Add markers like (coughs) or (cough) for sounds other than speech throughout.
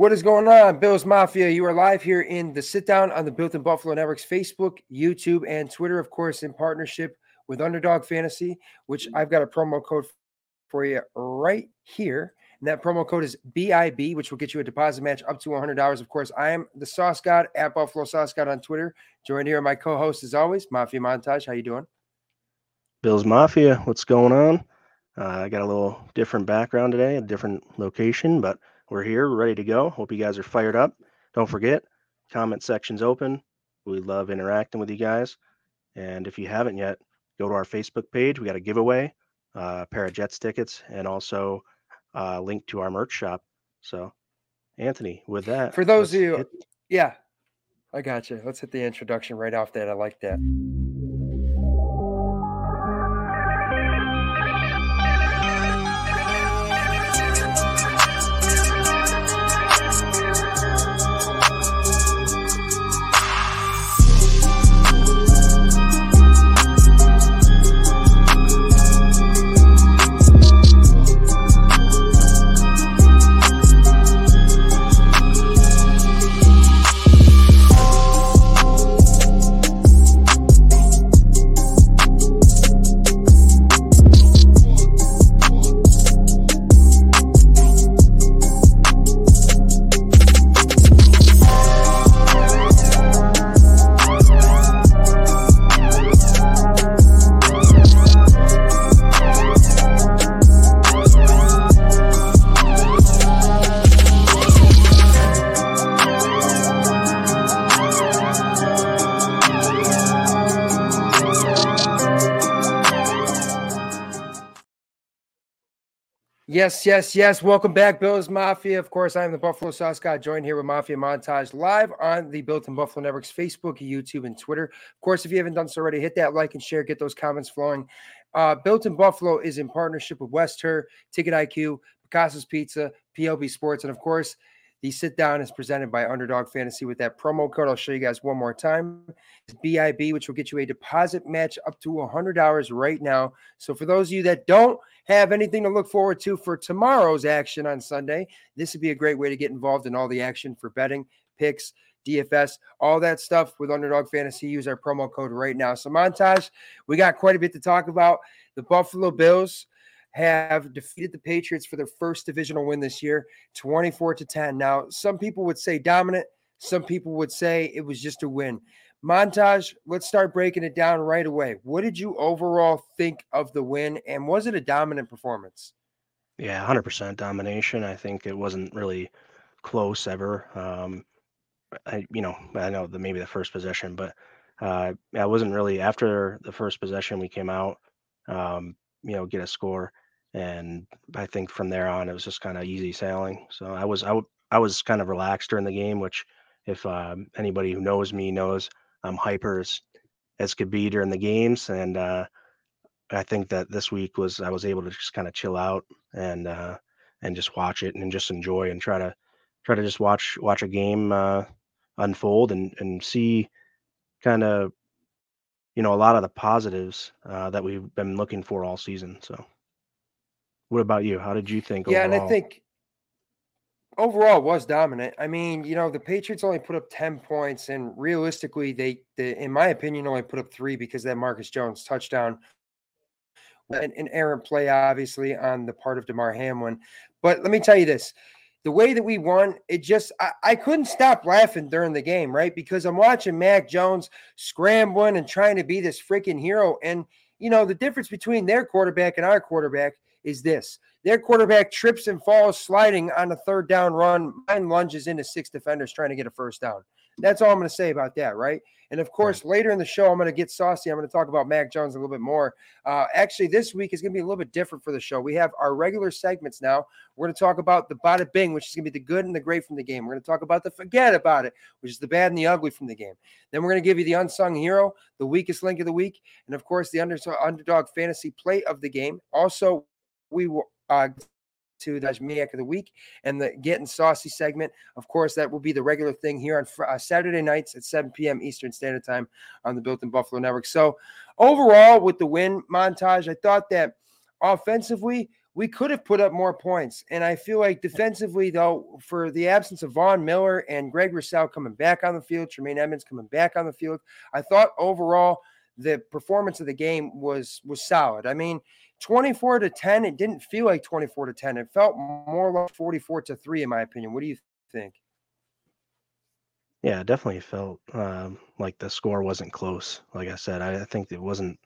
What is going on, Bills Mafia? You are live here in the sit down on the Built in Buffalo Network's Facebook, YouTube, and Twitter, of course, in partnership with Underdog Fantasy, which I've got a promo code for you right here. And that promo code is BIB, which will get you a deposit match up to $100. Of course, I am the Sauce God at Buffalo Sauce God on Twitter. Joined here, my co-host as always, Mafia Montage. How you doing? Bills Mafia, what's going on? Uh, I got a little different background today, a different location, but we're here, ready to go. Hope you guys are fired up. Don't forget, comment section's open. We love interacting with you guys. And if you haven't yet, go to our Facebook page. We got a giveaway, uh, a pair of Jets tickets, and also a link to our merch shop. So, Anthony, with that, for those of you, hit... yeah, I got you. Let's hit the introduction right off that. I like that. Yes, yes, yes. Welcome back, Bills Mafia. Of course, I am the Buffalo Sauce guy, joined here with Mafia Montage live on the Built in Buffalo Networks Facebook, YouTube, and Twitter. Of course, if you haven't done so already, hit that like and share, get those comments flowing. Uh, Built in Buffalo is in partnership with Westher, Ticket IQ, Picasso's Pizza, PLB Sports, and of course, the sit down is presented by Underdog Fantasy with that promo code. I'll show you guys one more time. It's BIB, which will get you a deposit match up to $100 right now. So, for those of you that don't have anything to look forward to for tomorrow's action on Sunday, this would be a great way to get involved in all the action for betting, picks, DFS, all that stuff with Underdog Fantasy. Use our promo code right now. So, montage, we got quite a bit to talk about. The Buffalo Bills have defeated the Patriots for their first divisional win this year, 24 to 10. Now, some people would say dominant, some people would say it was just a win. Montage, let's start breaking it down right away. What did you overall think of the win, and was it a dominant performance? Yeah, 100% domination. I think it wasn't really close ever. Um, I, you know, I know the maybe the first possession, but uh, I wasn't really after the first possession. We came out, um, you know, get a score and I think from there on it was just kind of easy sailing. So I was I, I was kind of relaxed during the game, which if um, anybody who knows me knows I'm hyper as, as could be during the games, and uh, I think that this week was I was able to just kind of chill out and uh, and just watch it and just enjoy and try to try to just watch watch a game uh, unfold and and see kind of you know a lot of the positives uh, that we've been looking for all season. So. What about you? How did you think? Yeah, overall? and I think overall was dominant. I mean, you know, the Patriots only put up 10 points, and realistically, they, they in my opinion, only put up three because that Marcus Jones touchdown. An, an errant play, obviously, on the part of Damar Hamlin. But let me tell you this the way that we won, it just I, I, couldn't stop laughing during the game, right? Because I'm watching Mac Jones scrambling and trying to be this freaking hero. And you know, the difference between their quarterback and our quarterback is this their quarterback trips and falls sliding on a third down run. Mine lunges into six defenders trying to get a first down. That's all I'm going to say about that, right? And of course, right. later in the show, I'm going to get saucy. I'm going to talk about Mac Jones a little bit more. Uh, actually, this week is going to be a little bit different for the show. We have our regular segments now. We're going to talk about the bada bing, which is going to be the good and the great from the game. We're going to talk about the forget about it, which is the bad and the ugly from the game. Then we're going to give you the unsung hero, the weakest link of the week, and of course, the underdog fantasy play of the game. Also, we will uh, to the Maniac of the Week and the Getting Saucy segment. Of course, that will be the regular thing here on uh, Saturday nights at 7 p.m. Eastern Standard Time on the Built in Buffalo Network. So, overall, with the win montage, I thought that offensively, we could have put up more points. And I feel like defensively, though, for the absence of Von Miller and Greg Rousseau coming back on the field, Tremaine Edmunds coming back on the field, I thought overall the performance of the game was was solid. I mean, 24 to 10, it didn't feel like 24 to 10. It felt more like 44 to 3, in my opinion. What do you think? Yeah, definitely felt um, like the score wasn't close. Like I said, I, I think it wasn't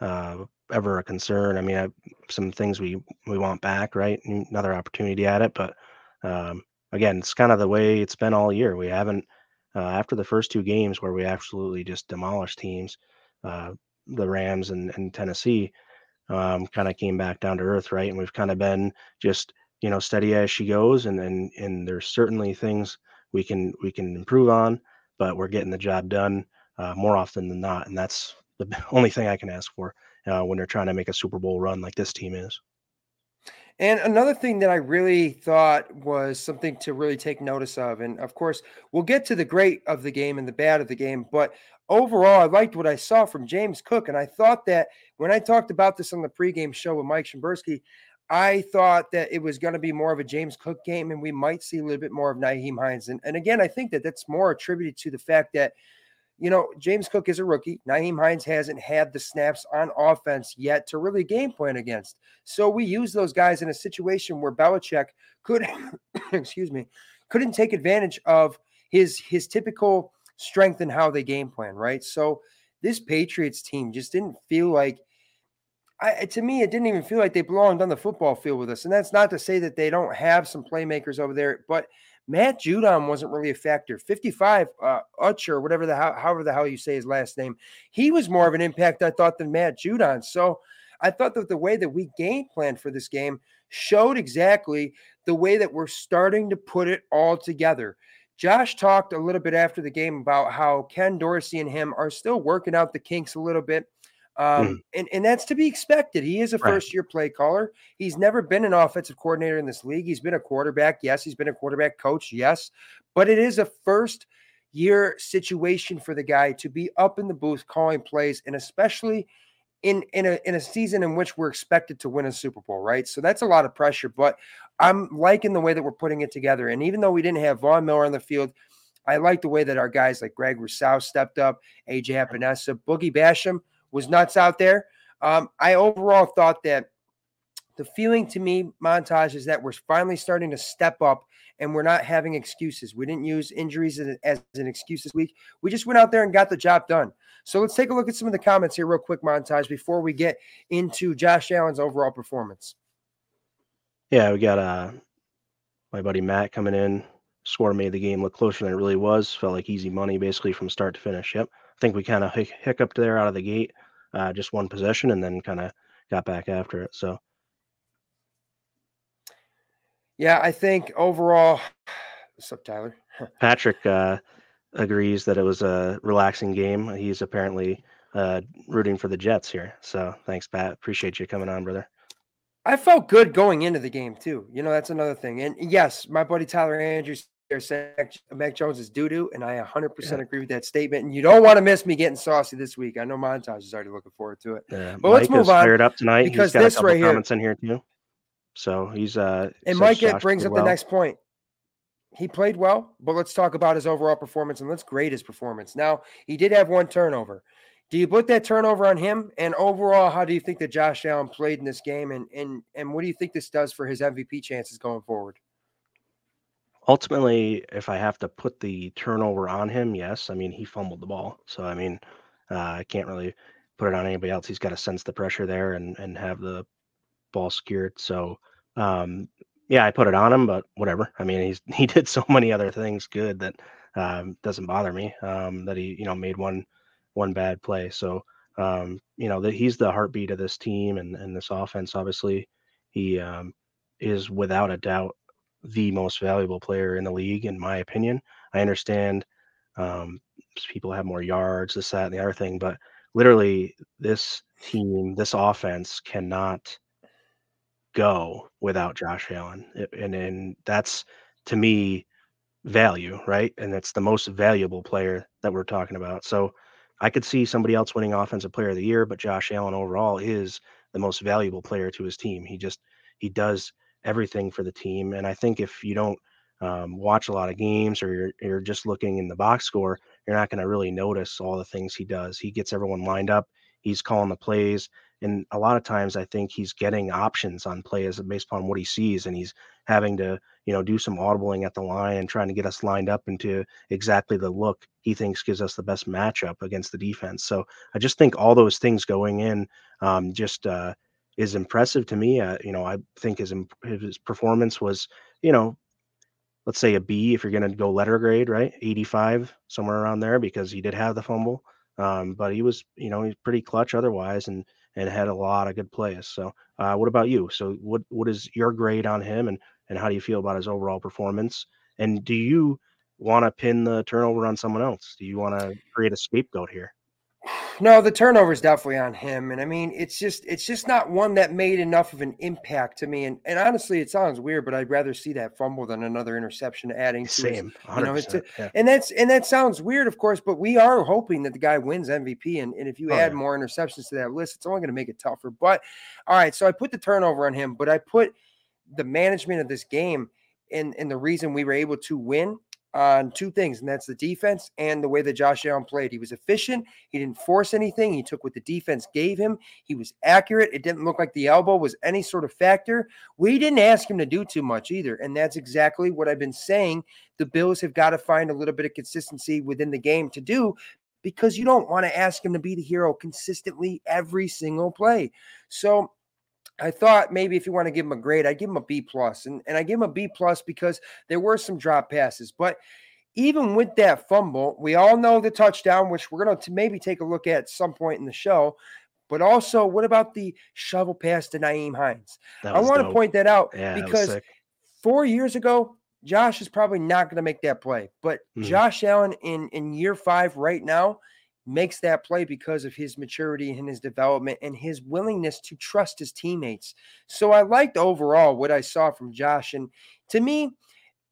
uh, ever a concern. I mean, I, some things we we want back, right? Another opportunity at it, but um, again, it's kind of the way it's been all year. We haven't uh, after the first two games where we absolutely just demolished teams, uh, the Rams and, and Tennessee, um, kind of came back down to earth, right? And we've kind of been just you know steady as she goes, and and and there's certainly things we can we can improve on, but we're getting the job done uh, more often than not, and that's the (laughs) only thing I can ask for uh, when they're trying to make a Super Bowl run like this team is. And another thing that I really thought was something to really take notice of, and of course, we'll get to the great of the game and the bad of the game, but overall, I liked what I saw from James Cook. And I thought that when I talked about this on the pregame show with Mike Shimbursky, I thought that it was going to be more of a James Cook game and we might see a little bit more of Nyheim Hines. And, and again, I think that that's more attributed to the fact that you know, James Cook is a rookie. Nyheim Hines hasn't had the snaps on offense yet to really game plan against. So we use those guys in a situation where Belichick could, (coughs) excuse me, couldn't take advantage of his his typical strength and how they game plan, right? So this Patriots team just didn't feel like I, to me, it didn't even feel like they belonged on the football field with us. And that's not to say that they don't have some playmakers over there, but Matt Judon wasn't really a factor. 55, uh, Utcher, whatever the however the hell you say his last name, he was more of an impact, I thought, than Matt Judon. So I thought that the way that we game planned for this game showed exactly the way that we're starting to put it all together. Josh talked a little bit after the game about how Ken Dorsey and him are still working out the kinks a little bit. Um, mm. and, and that's to be expected. He is a right. first year play caller. He's never been an offensive coordinator in this league. He's been a quarterback. Yes. He's been a quarterback coach. Yes. But it is a first year situation for the guy to be up in the booth calling plays, and especially in in a in a season in which we're expected to win a Super Bowl, right? So that's a lot of pressure. But I'm liking the way that we're putting it together. And even though we didn't have Von Miller on the field, I like the way that our guys like Greg Rousseau stepped up, AJ Epenesa, Boogie Basham – was nuts out there. Um, I overall thought that the feeling to me, montage, is that we're finally starting to step up and we're not having excuses. We didn't use injuries as, as, an excuse this week. We just went out there and got the job done. So let's take a look at some of the comments here, real quick, montage, before we get into Josh Allen's overall performance. Yeah, we got uh, my buddy Matt coming in. Score made the game look closer than it really was. Felt like easy money basically from start to finish. Yep. I think we kind of hic- hiccuped there out of the gate uh, just one possession and then kind of got back after it. So, yeah, I think overall, (sighs) what's up, Tyler? (laughs) Patrick uh, agrees that it was a relaxing game. He's apparently uh, rooting for the Jets here. So, thanks, Pat. Appreciate you coming on, brother. I felt good going into the game too. You know, that's another thing. And yes, my buddy Tyler Andrews they're saying Mac Jones is doo doo, and I 100% yeah. agree with that statement. And you don't want to miss me getting saucy this week. I know Montage is already looking forward to it. Yeah, but Mike let's move on. Fired up tonight because this right here, comments in here too. So he's uh, and Mike brings up well. the next point. He played well, but let's talk about his overall performance and let's grade his performance. Now he did have one turnover. Do you put that turnover on him? And overall, how do you think that Josh Allen played in this game? And and and what do you think this does for his MVP chances going forward? Ultimately, if I have to put the turnover on him, yes. I mean, he fumbled the ball, so I mean, uh, I can't really put it on anybody else. He's got to sense the pressure there and and have the ball secured. So, um, yeah, I put it on him, but whatever. I mean, he's (laughs) he did so many other things good that um, doesn't bother me. Um, that he you know made one one bad play. So, um, you know, that he's the heartbeat of this team and and this offense. Obviously, he um, is without a doubt the most valuable player in the league, in my opinion. I understand um, people have more yards, this, that, and the other thing, but literally, this team, this offense cannot go without Josh Allen, and and that's to me value, right? And it's the most valuable player that we're talking about. So I could see somebody else winning Offensive Player of the Year, but Josh Allen overall is the most valuable player to his team. He just he does everything for the team. And I think if you don't um, watch a lot of games or you're, you're just looking in the box score, you're not going to really notice all the things he does. He gets everyone lined up. He's calling the plays. And a lot of times I think he's getting options on plays based upon what he sees. And he's having to, you know, do some audibling at the line and trying to get us lined up into exactly the look he thinks gives us the best matchup against the defense. So I just think all those things going in um, just uh, is impressive to me. Uh, you know, I think his, his performance was, you know, let's say a B if you're going to go letter grade, right? 85, somewhere around there, because he did have the fumble. Um, but he was, you know, he's pretty clutch otherwise and and had a lot of good plays. So, uh, what about you? So, what what is your grade on him, and and how do you feel about his overall performance? And do you want to pin the turnover on someone else? Do you want to create a scapegoat here? No, the turnover is definitely on him, and I mean, it's just it's just not one that made enough of an impact to me. And and honestly, it sounds weird, but I'd rather see that fumble than another interception adding to same. His, you know, it's yeah. and that's and that sounds weird, of course, but we are hoping that the guy wins MVP. And, and if you oh, add yeah. more interceptions to that list, it's only going to make it tougher. But all right, so I put the turnover on him, but I put the management of this game and and the reason we were able to win on two things, and that's the defense and the way that Josh Allen played. He was efficient. He didn't force anything. He took what the defense gave him. He was accurate. It didn't look like the elbow was any sort of factor. We didn't ask him to do too much either. And that's exactly what I've been saying. The Bills have got to find a little bit of consistency within the game to do because you don't want to ask him to be the hero consistently every single play. So I thought maybe if you want to give him a grade, I'd give him a B plus, and and I give him a B plus because there were some drop passes, but even with that fumble, we all know the touchdown, which we're going to maybe take a look at some point in the show. But also, what about the shovel pass to Nyheim Hines? I want dope. to point that out yeah, because four years ago, Josh is probably not going to make that play. But mm-hmm. Josh Allen in in year five right now makes that play because of his maturity and his development and his willingness to trust his teammates. So I liked overall what I saw from Josh. And to me,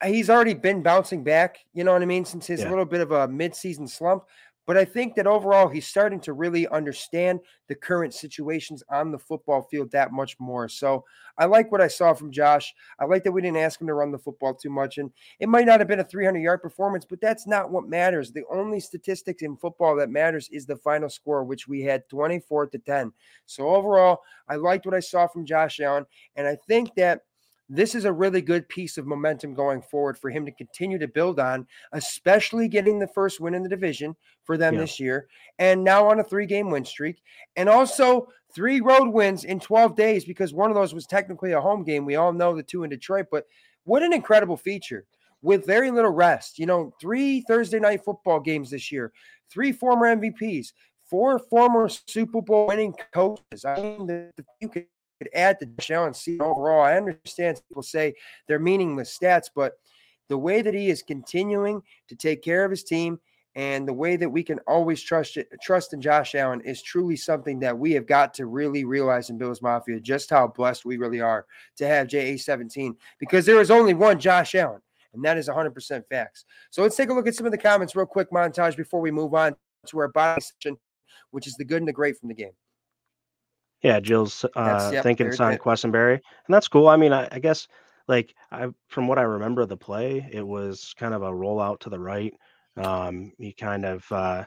he's already been bouncing back, you know what I mean, since his yeah. little bit of a midseason slump. But I think that overall, he's starting to really understand the current situations on the football field that much more. So I like what I saw from Josh. I like that we didn't ask him to run the football too much. And it might not have been a 300 yard performance, but that's not what matters. The only statistics in football that matters is the final score, which we had 24 to 10. So overall, I liked what I saw from Josh Allen. And I think that this is a really good piece of momentum going forward for him to continue to build on, especially getting the first win in the division for them yeah. this year, and now on a three game win streak, and also three road wins in 12 days because one of those was technically a home game. We all know the two in Detroit, but what an incredible feature with very little rest. You know, three Thursday night football games this year, three former MVPs, four former Super Bowl winning coaches. I mean, you can could add to Josh Allen season overall. I understand people say they're meaningless stats, but the way that he is continuing to take care of his team and the way that we can always trust it, trust in Josh Allen is truly something that we have got to really realize in Bills Mafia just how blessed we really are to have JA17 because there is only one Josh Allen, and that is 100% facts. So let's take a look at some of the comments real quick montage before we move on to our body section, which is the good and the great from the game. Yeah, Jill's uh, yep, thinking signed Quessenberry, and that's cool. I mean, I, I guess like I from what I remember of the play, it was kind of a rollout to the right. Um, he kind of uh,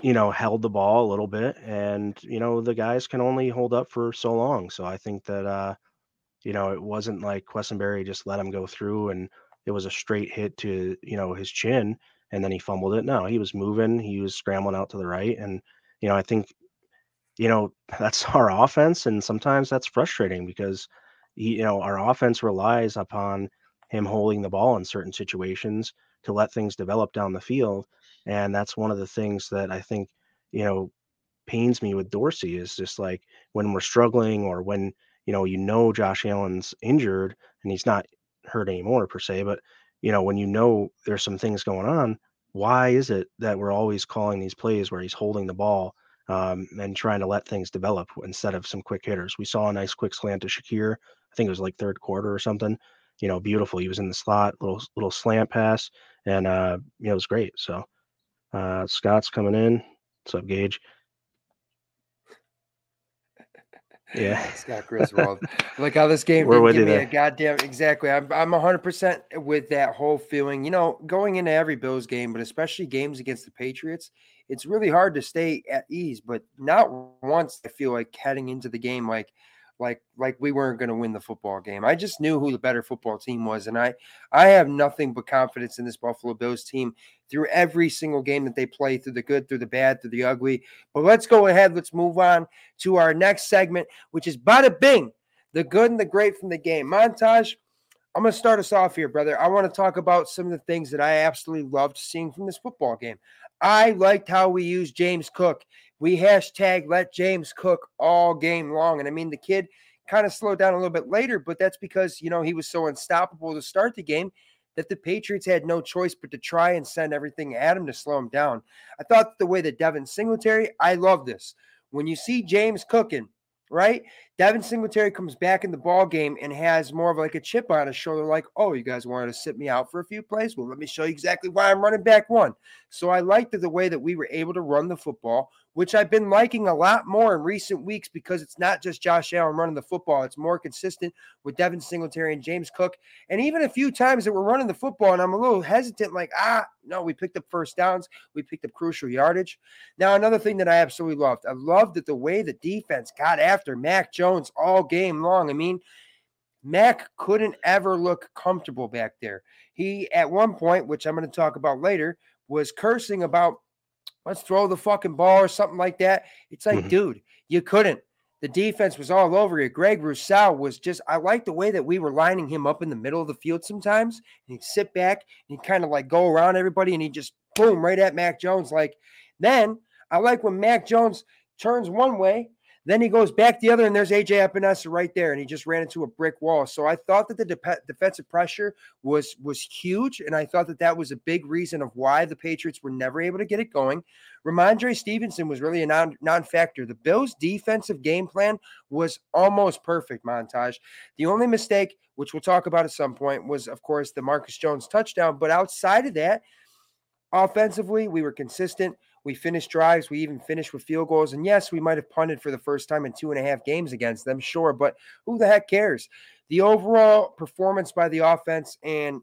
you know held the ball a little bit, and you know the guys can only hold up for so long. So I think that uh, you know it wasn't like Quessenberry just let him go through, and it was a straight hit to you know his chin, and then he fumbled it. No, he was moving, he was scrambling out to the right, and you know I think you know, (laughs) that's our offense. And sometimes that's frustrating because, you know, our offense relies upon him holding the ball in certain situations to let things develop down the field. And that's one of the things that I think, you know, pains me with Dorsey is just like when we're struggling or when, you know, you know Josh Allen's injured and he's not hurt anymore per se, but you know, when you know there's some things going on, why is it that we're always calling these plays where he's holding the ball um, and trying to let things develop instead of some quick hitters. We saw a nice quick slant to Shakir. I think it was like third quarter or something. You know, beautiful. He was in the slot, little little slant pass, and uh, you know, it was great. So uh, Scott's coming in. What's up, Gage? Yeah, (laughs) Scott Griswold. like how this (laughs) game We're didn't give me a goddamn exactly. I'm I'm 100 percent with that whole feeling. You know, going into every Bills game, but especially games against the Patriots, it's really hard to stay at ease. But not once I feel like heading into the game like like like we weren't going to win the football game. I just knew who the better football team was, and I I have nothing but confidence in this Buffalo Bills team through every single game that they play, through the good, through the bad, through the ugly. But let's go ahead. Let's move on to our next segment, which is Bada Bing, the good and the great from the game montage. I'm going to start us off here, brother. I want to talk about some of the things that I absolutely loved seeing from this football game. I liked how we used James Cook. We hashtag let James Cook all game long. And I mean, the kid kind of slowed down a little bit later, but that's because, you know, he was so unstoppable to start the game that the Patriots had no choice but to try and send everything at him to slow him down. I thought the way that Devin Singletary, I love this. When you see James cooking, right? Devin Singletary comes back in the ball game and has more of like a chip on his shoulder, like, oh, you guys wanted to sit me out for a few plays? Well, let me show you exactly why I'm running back one. So I liked the way that we were able to run the football, which I've been liking a lot more in recent weeks because it's not just Josh Allen running the football. It's more consistent with Devin Singletary and James Cook. And even a few times that we're running the football, and I'm a little hesitant, like, ah, no, we picked up first downs, we picked up crucial yardage. Now, another thing that I absolutely loved, I loved that the way the defense got after Mac Jones all game long. I mean, Mac couldn't ever look comfortable back there. He, at one point, which I'm going to talk about later, was cursing about let's throw the fucking ball or something like that. It's like, Mhm. dude, you couldn't. The defense was all over you. Greg Rousseau was just, I like the way that we were lining him up in the middle of the field sometimes. And he'd sit back and he'd kind of like go around everybody and he'd just boom right at Mac Jones. Like, then I like when Mac Jones turns one way, then he goes back the other, and there's AJ Epenesa right there, and he just ran into a brick wall. So I thought that the de- defensive pressure was was huge, and I thought that that was a big reason of why the Patriots were never able to get it going. Rhamondre Stevenson was really a non non factor. The Bills' defensive game plan was almost perfect. Montage. The only mistake, which we'll talk about at some point, was of course the Marcus Jones touchdown. But outside of that, offensively, we were consistent. We finished drives. We even finished with field goals. And yes, we might have punted for the first time in two and a half games against them, sure, but who the heck cares? The overall performance by the offense, and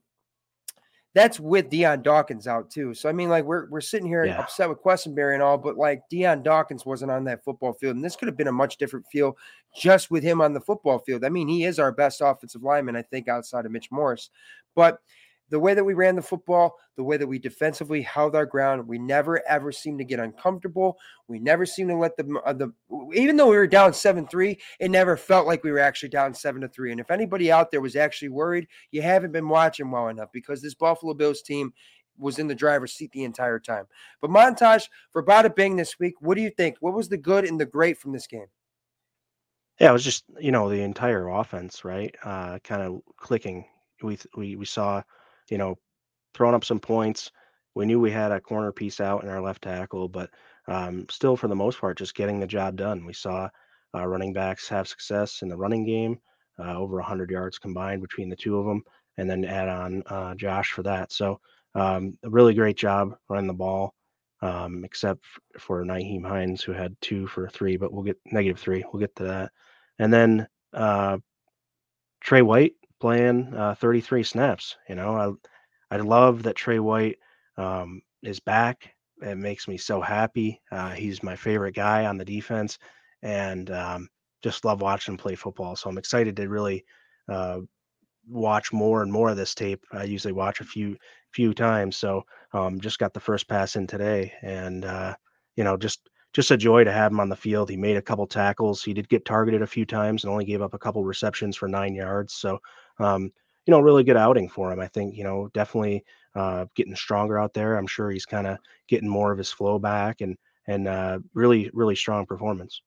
that's with Dion Dawkins out too. So I mean, like we're we're sitting here Yeah. upset with Quessenberry and all, but like Dion Dawkins wasn't on that football field, and this could have been a much different feel just with him on the football field. I mean, he is our best offensive lineman, I think, outside of Mitch Morse. But the way that we ran the football, the way that we defensively held our ground, we never ever seemed to get uncomfortable. We never seemed to let the uh, the even though we were down seven three, it never felt like we were actually down seven to three. And if anybody out there was actually worried, you haven't been watching well enough because this Buffalo Bills team was in the driver's seat the entire time. But montage for Bada Bing this week. What do you think? What was the good and the great from this game? Yeah, it was just you know the entire offense, right? Uh, kind of clicking. We we we saw, you know, throwing up some points. We knew we had a corner piece out in our left tackle, but um, still, for the most part, just getting the job done. We saw uh, running backs have success in the running game, uh, over 100 yards combined between the two of them, and then add on uh, Josh for that. So um, a really great job running the ball, um, except for Nyheim Hines, who had two for three, but we'll get negative three. We'll get to that. And then uh, Tre White playing uh, 33 snaps. You know, I I love that Tre White um, is back. It makes me so happy. Uh, he's my favorite guy on the defense, and um, just love watching him play football. So I'm excited to really uh, watch more and more of this tape. I usually watch a few few times, so um, just got the first pass in today, and uh, you know, just just a joy to have him on the field. He made a couple tackles. He did get targeted a few times and only gave up a couple receptions for nine yards. So, um, you know, really good outing for him. I think, you know, definitely uh, getting stronger out there. I'm sure he's kind of getting more of his flow back and, and uh, really, really strong performance.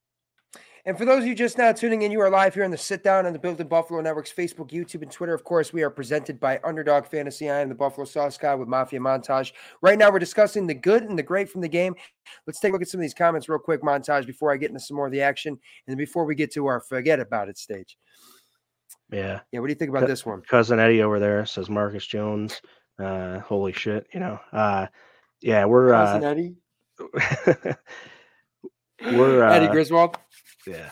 And for those of you just now tuning in, you are live here on the Sit Down on the Built in Buffalo Network's Facebook, YouTube, and Twitter. Of course, we are presented by Underdog Fantasy. I am the Buffalo Sauce Guy with Mafia Montage. Right now, we're discussing the good and the great from the game. Let's take a look at some of these comments real quick, Montage, before I get into some more of the action and before we get to our forget about it stage. Yeah. Yeah, what do you think about this one? Cousin Eddie over there says Marcus Jones. Uh, holy shit, you know. Uh, yeah, we're Cousin uh, Eddie? (laughs) we're uh, Eddie Griswold? yeah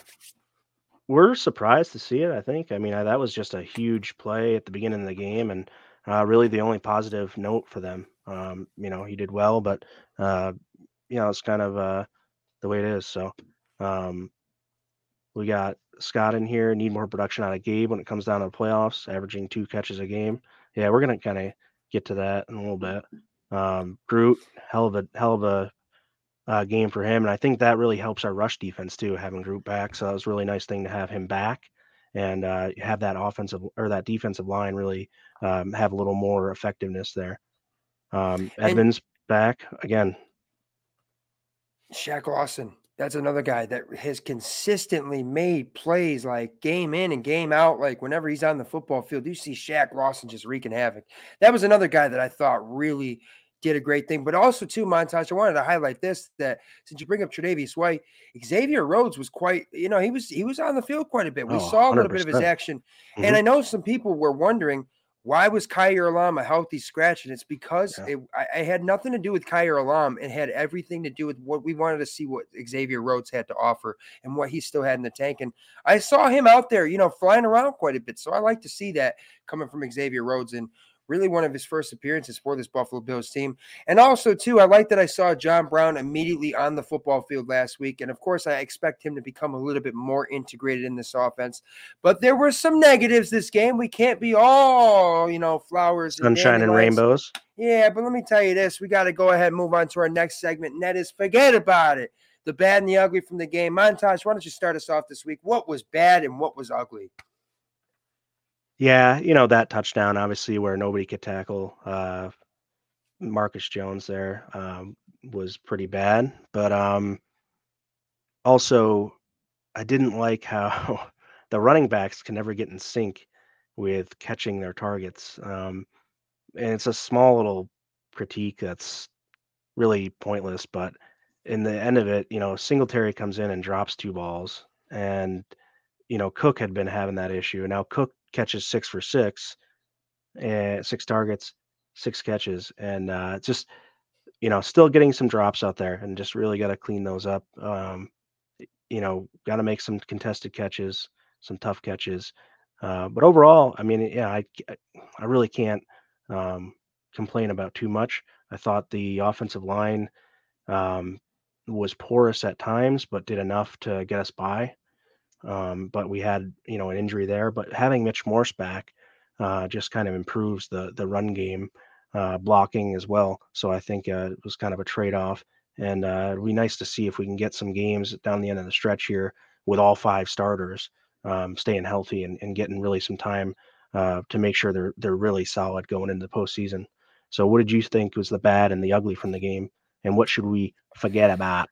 we're surprised to see it. I think. I mean, I, that was just a huge play at the beginning of the game, and uh, really the only positive note for them. Um, you know, he did well, but uh, you know, it's kind of uh, the way it is. So um, we got Scott in here. Need more production out of Gabe when it comes down to the playoffs, averaging two catches a game. Yeah, we're gonna kind of get to that in a little bit. Um, Groot, hell of a hell of a uh, game for him, and I think that really helps our rush defense too, having Groot back. So that was a really nice thing to have him back and uh, have that offensive or that defensive line really um, have a little more effectiveness there. Um, Edmunds and back again. Shaq Lawson, that's another guy that has consistently made plays like game in and game out. Like whenever he's on the football field, you see Shaq Lawson just wreaking havoc. That was another guy that I thought really did a great thing. But also, too, Montage, I wanted to highlight this that since you bring up Tre'Davious White, Xavier Rhodes was quite, you know, he was he was on the field quite a bit. We oh, saw a little 100%. bit of his action. Mm-hmm. And I know some people were wondering why was Kaiir Elam a healthy scratch? And it's because yeah. it, I, I, had nothing to do with Kaiir Elam. It had everything to do with what we wanted to see what Xavier Rhodes had to offer and what he still had in the tank. And I saw him out there, you know, flying around quite a bit. So I like to see that coming from Xavier Rhodes. And really one of his first appearances for this Buffalo Bills team. And also, too, I like that I saw John Brown immediately on the football field last week. And of course, I expect him to become a little bit more integrated in this offense. But there were some negatives this game. We can't be all, you know, flowers, sunshine, and, and rainbows. Yeah, but let me tell you this: we got to go ahead and move on to our next segment, and that is forget about it. The bad and the ugly from the game. Montage, why don't you start us off this week? What was bad and what was ugly? Yeah, you know that touchdown, obviously, where nobody could tackle uh, Marcus Jones there um, was pretty bad. But um, also, I didn't like how (laughs) the running backs can never get in sync with catching their targets. Um, and it's a small little critique that's really pointless, but in the end of it, you know, Singletary comes in and drops two balls, and you know Cook had been having that issue, now Cook catches six for six, and six targets, six catches, and uh, just you know still getting some drops out there, and just really got to clean those up. Um, you know, got to make some contested catches, some tough catches. Uh, but overall, I mean, yeah, I I really can't um, complain about too much. I thought the offensive line um, was porous at times, but did enough to get us by. Um, but we had you know an injury there. But having Mitch Morse back uh, just kind of improves the the run game uh, blocking as well. So I think uh, it was kind of a trade off, and uh, it'd be nice to see if we can get some games down the end of the stretch here with all five starters um, staying healthy and, and getting really some time uh, to make sure they're they're really solid going into the postseason. So what did you think was the bad and the ugly from the game, and what should we forget about?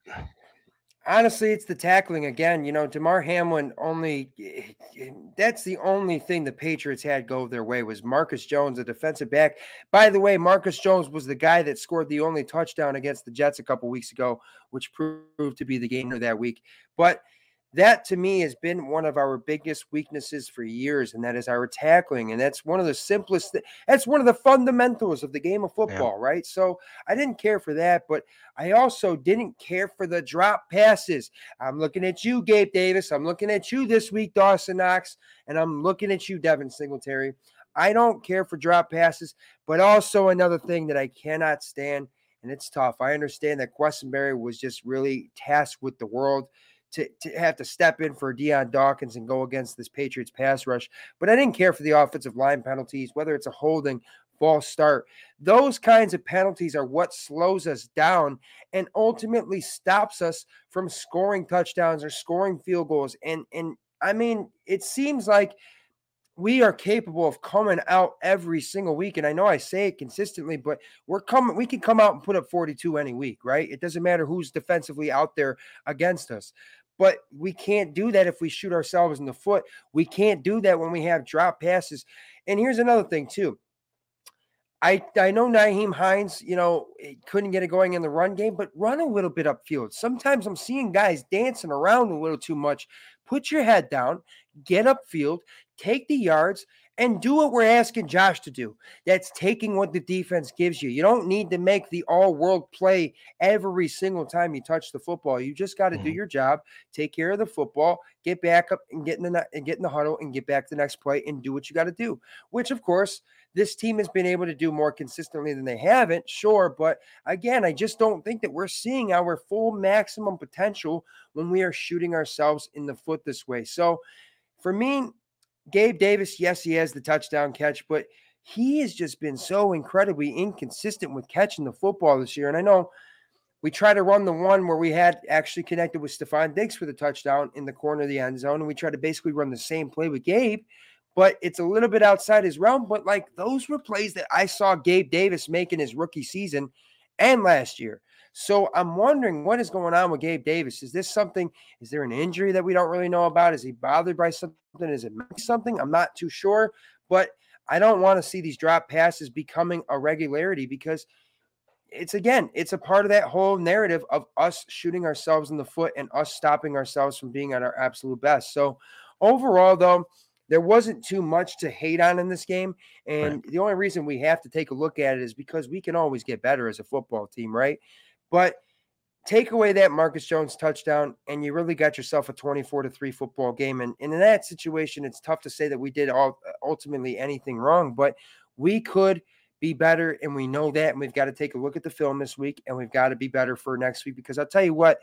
Honestly, it's the tackling again. You know, Damar Hamlin only (sighs) that's the only thing the Patriots had go their way was Marcus Jones, a defensive back. By the way, Marcus Jones was the guy that scored the only touchdown against the Jets a couple weeks ago, which proved to be the of that week. But that to me has been one of our biggest weaknesses for years, and that is our tackling. And that's one of the simplest, that's one of the fundamentals of the game of football, yeah. right? So I didn't care for that, but I also didn't care for the drop passes. I'm looking at you, Gabe Davis. I'm looking at you this week, Dawson Knox, and I'm looking at you, Devin Singletary. I don't care for drop passes, but also another thing that I cannot stand, and it's tough. I understand that Quessenberry was just really tasked with the world to, to have to step in for Dion Dawkins and go against this Patriots pass rush. But I didn't care for the offensive line penalties, whether it's a holding, false start. Those kinds of penalties are what slows us down and ultimately stops us from scoring touchdowns or scoring field goals. And and I mean, it seems like we are capable of coming out every single week. And I know I say it consistently, but we're coming, we can come out and put up 42 any week, right? It doesn't matter who's defensively out there against us. But we can't do that if we shoot ourselves in the foot. We can't do that when we have drop passes. And here's another thing, too. I, I know Nyheim Hines, you know, eh, couldn't get it going in the run game, but run a little bit upfield. Sometimes I'm seeing guys dancing around a little too much. Put your head down, get upfield, take the yards, and do what we're asking Josh to do. That's taking what the defense gives you. You don't need to make the all world play every single time you touch the football. You just got to mm-hmm. do your job, take care of the football, get back up and get in the and get in the huddle and get back to the next play and do what you got to do. Which, of course, this team has been able to do more consistently than they haven't, sure. But again, I just don't think that we're seeing our full maximum potential when we are shooting ourselves in the foot this way. So for me, Gabe Davis, yes, he has the touchdown catch, but he has just been so incredibly inconsistent with catching the football this year. And I know we tried to run the one where we had actually connected with Stefon Diggs for the touchdown in the corner of the end zone, and we tried to basically run the same play with Gabe, but it's a little bit outside his realm. But like those were plays that I saw Gabe Davis make in his rookie season and last year. So I'm wondering what is going on with Gabe Davis. Is this something? Is there an injury that we don't really know about? Is he bothered by something? Is it something? I'm not too sure, but I don't want to see these drop passes becoming a regularity because it's again, it's a part of that whole narrative of us shooting ourselves in the foot and us stopping ourselves from being at our absolute best. So overall, though, there wasn't too much to hate on in this game. And right. the only reason we have to take a look at it is because we can always get better as a football team, right? But take away that Marcus Jones touchdown, and you really got yourself a 24 to 3 football game. And, and in that situation, it's tough to say that we did all ultimately anything wrong, but we could be better, and we know that. And we've got to take a look at the film this week, and we've got to be better for next week because I'll tell you what,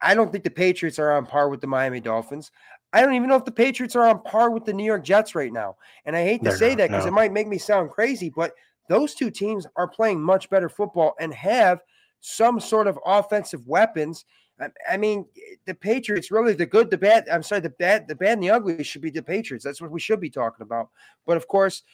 I don't think the Patriots are on par with the Miami Dolphins. I don't even know if the Patriots are on par with the New York Jets right now. And I hate to They're say not, that because no. it might make me sound crazy, but those two teams are playing much better football and have – some sort of offensive weapons. I, I mean, the Patriots really the good, the bad. I'm sorry, the bad, the bad and the ugly should be the Patriots. That's what we should be talking about. But of course,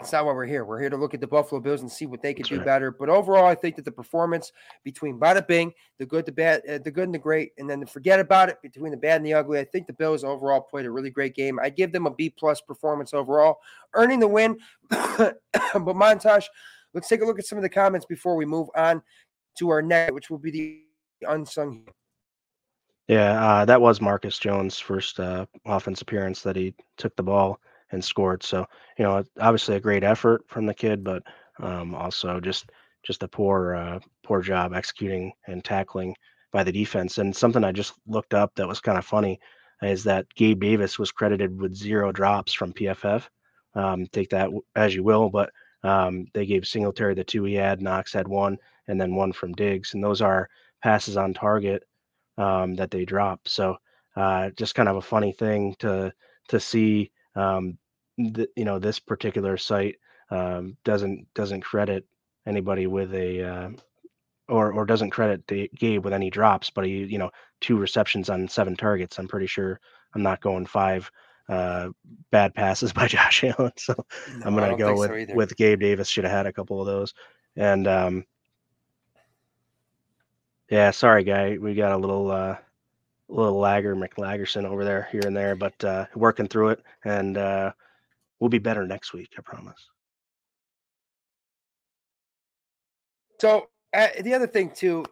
it's not why we're here. We're here to look at the Buffalo Bills and see what they could That's do right. better. But overall, I think that the performance between Bada Bing, the good, the bad, uh, the good and the great, and then forget about it between the bad and the ugly. I think the Bills overall played a really great game. I give them a B plus performance overall, earning the win. (coughs) but montage, Let's take a look at some of the comments before we move on to our next, which will be the unsung. Yeah, uh, that was Marcus Jones' first uh, offense appearance that he took the ball and scored. So you know, obviously a great effort from the kid, but um, also just just a poor uh, poor job executing and tackling by the defense. And something I just looked up that was kind of funny is that Gabe Davis was credited with zero drops from PFF. Um, take that as you will, but um, they gave Singletary the two he had, Knox had one, and then one from Diggs, and those are passes on target um, that they dropped. So uh, just kind of a funny thing to to see. Um, th- you know, this particular site um, doesn't doesn't credit anybody with a uh, or or doesn't credit the Gabe with any drops, but he you know two receptions on seven targets. I'm pretty sure I'm not going five uh, bad passes (laughs) by Josh Allen. So no, I'm going to go with, so with Gabe Davis. Should have had a couple of those. And um, yeah, sorry, guy. We got a little uh, little lagger McLagerson over there here and there, but uh, working through it. And uh, we'll be better next week. I promise. So uh, the other thing too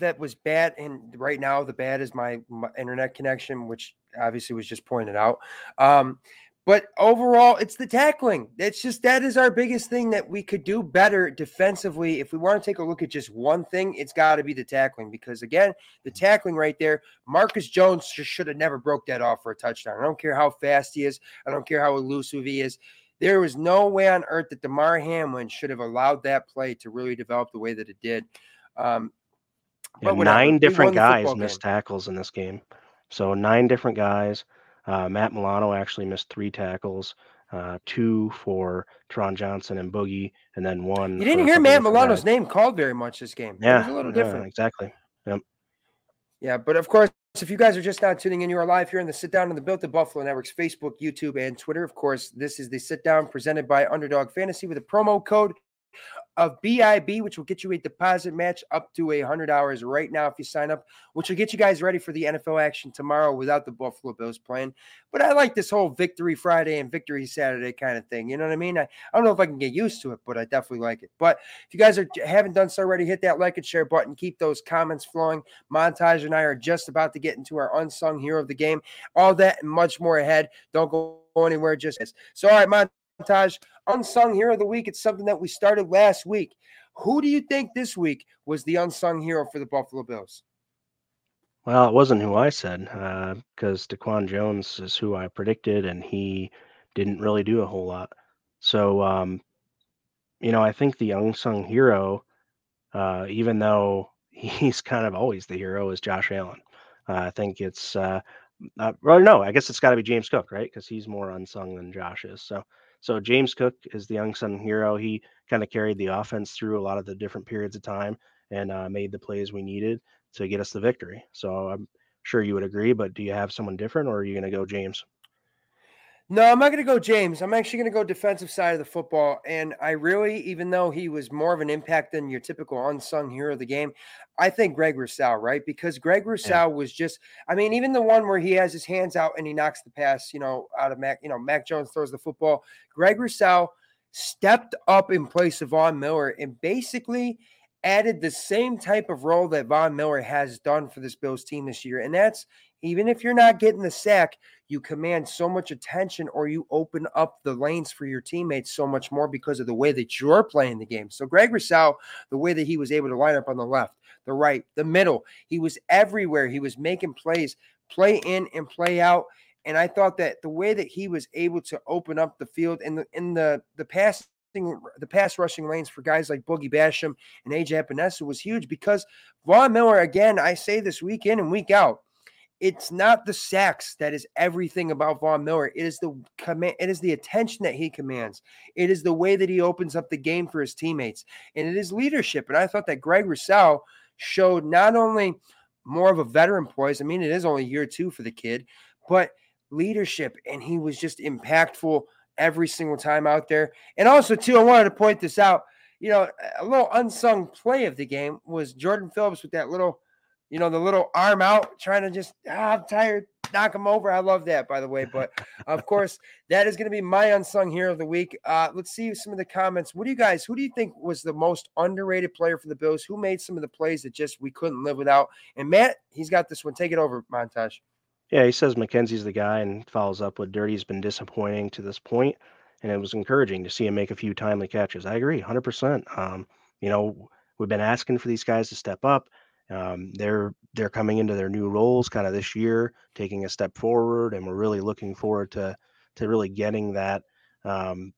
that was bad, and right now the bad is my, my internet connection, which obviously was just pointed out. Um, but overall, it's the tackling. It's just that is our biggest thing that we could do better defensively. If we want to take a look at just one thing, it's got to be the tackling because again, the tackling right there, Marcus Jones just should have never broke that off for a touchdown. I don't care how fast he is. I don't care how elusive he is. There was no way on earth that Damar Hamlin should have allowed that play to really develop the way that it did. Um, yeah, nine different guys missed game. tackles in this game. So nine different guys. Uh, Matt Milano actually missed three tackles, uh, two for Tron Johnson and Boogie, and then one. You didn't hear Matt Milano's name called very much this game. Yeah, it was a little different. Yeah, exactly. Yep. Yeah, but of course, if you guys are just now tuning in, you are live here in the Sit Down on the Built to Buffalo Network's Facebook, YouTube, and Twitter. Of course, this is the Sit Down presented by Underdog Fantasy with a promo code of BIB, which will get you a deposit match up to a hundred dollars right now if you sign up, which will get you guys ready for the NFL action tomorrow without the Buffalo Bills playing. But I like this whole victory Friday and victory Saturday kind of thing. You know what I mean? I, I don't know if I can get used to it, but I definitely like it. But if you guys are haven't done so already, hit that like and share button. Keep those comments flowing. Montage and I are just about to get into our unsung hero of the game. All that and much more ahead. Don't go anywhere. Just is. So, all right, montage, unsung hero of the week. It's something that we started last week. Who do you think this week was the unsung hero for the Buffalo Bills? Well, it wasn't who I said because uh, Daquan Jones is who I predicted, and he didn't really do a whole lot. So, um, you know, I think the unsung hero, uh, even though (laughs) he's kind of always the hero, is Josh Allen. Uh, I think it's, uh, uh, well, no, I guess it's got to be James Cook, right? Because he's more unsung than Josh is. So, so James Cook is the unsung hero. He kind of carried the offense through a lot of the different periods of time and uh, made the plays we needed to get us the victory. So I'm sure you would agree, but do you have someone different or are you going to go James? No, I'm not going to go James. I'm actually going to go defensive side of the football. And I really, even though he was more of an impact than your typical unsung hero of the game, I think Greg Rousseau, right? Because Greg Rousseau yeah. was just, I mean, even the one where he has his hands out and he knocks the pass, you know, out of Mac, you know, Mac Jones throws the football. Greg Rousseau stepped up in place of Von Miller and basically added the same type of role that Von Miller has done for this Bills team this year. And that's even if you're not getting the sack, you command so much attention or you open up the lanes for your teammates so much more because of the way that you're playing the game. So Greg Rousseau, the way that he was able to line up on the left, the right, the middle, he was everywhere. He was making plays, play in and play out. And I thought that the way that he was able to open up the field in the in the the pass the pass rushing lanes for guys like Boogie Basham and AJ Epenesa was huge because Von Miller, again, I say this week in and week out, it's not the sacks that is everything about Von Miller. It is the command, it is the attention that he commands. It is the way that he opens up the game for his teammates, and it is leadership. And I thought that Greg Rousseau showed not only more of a veteran poise. I mean, it is only year two for the kid, but leadership, and he was just impactful every single time out there. And also, too, I wanted to point this out. You know, a little unsung play of the game was Jordan Phillips with that little you know, the little arm out, trying to just, ah, I'm tired, knock him over. I love that, by the way. But of course, that is going to be my unsung hero of the week. Uh, let's see some of the comments. What do you guys, who do you think was the most underrated player for the Bills? Who made some of the plays that just we couldn't live without? And Matt, he's got this one. Take it over, Montage. Yeah, he says McKenzie's the guy and follows up with Dirty's been disappointing to this point, and it was encouraging to see him make a few timely catches. I agree, 100%. Um, you know, we've been asking for these guys to step up. Um, they're they're coming into their new roles kind of this year, taking a step forward, and we're really looking forward to to really getting that um,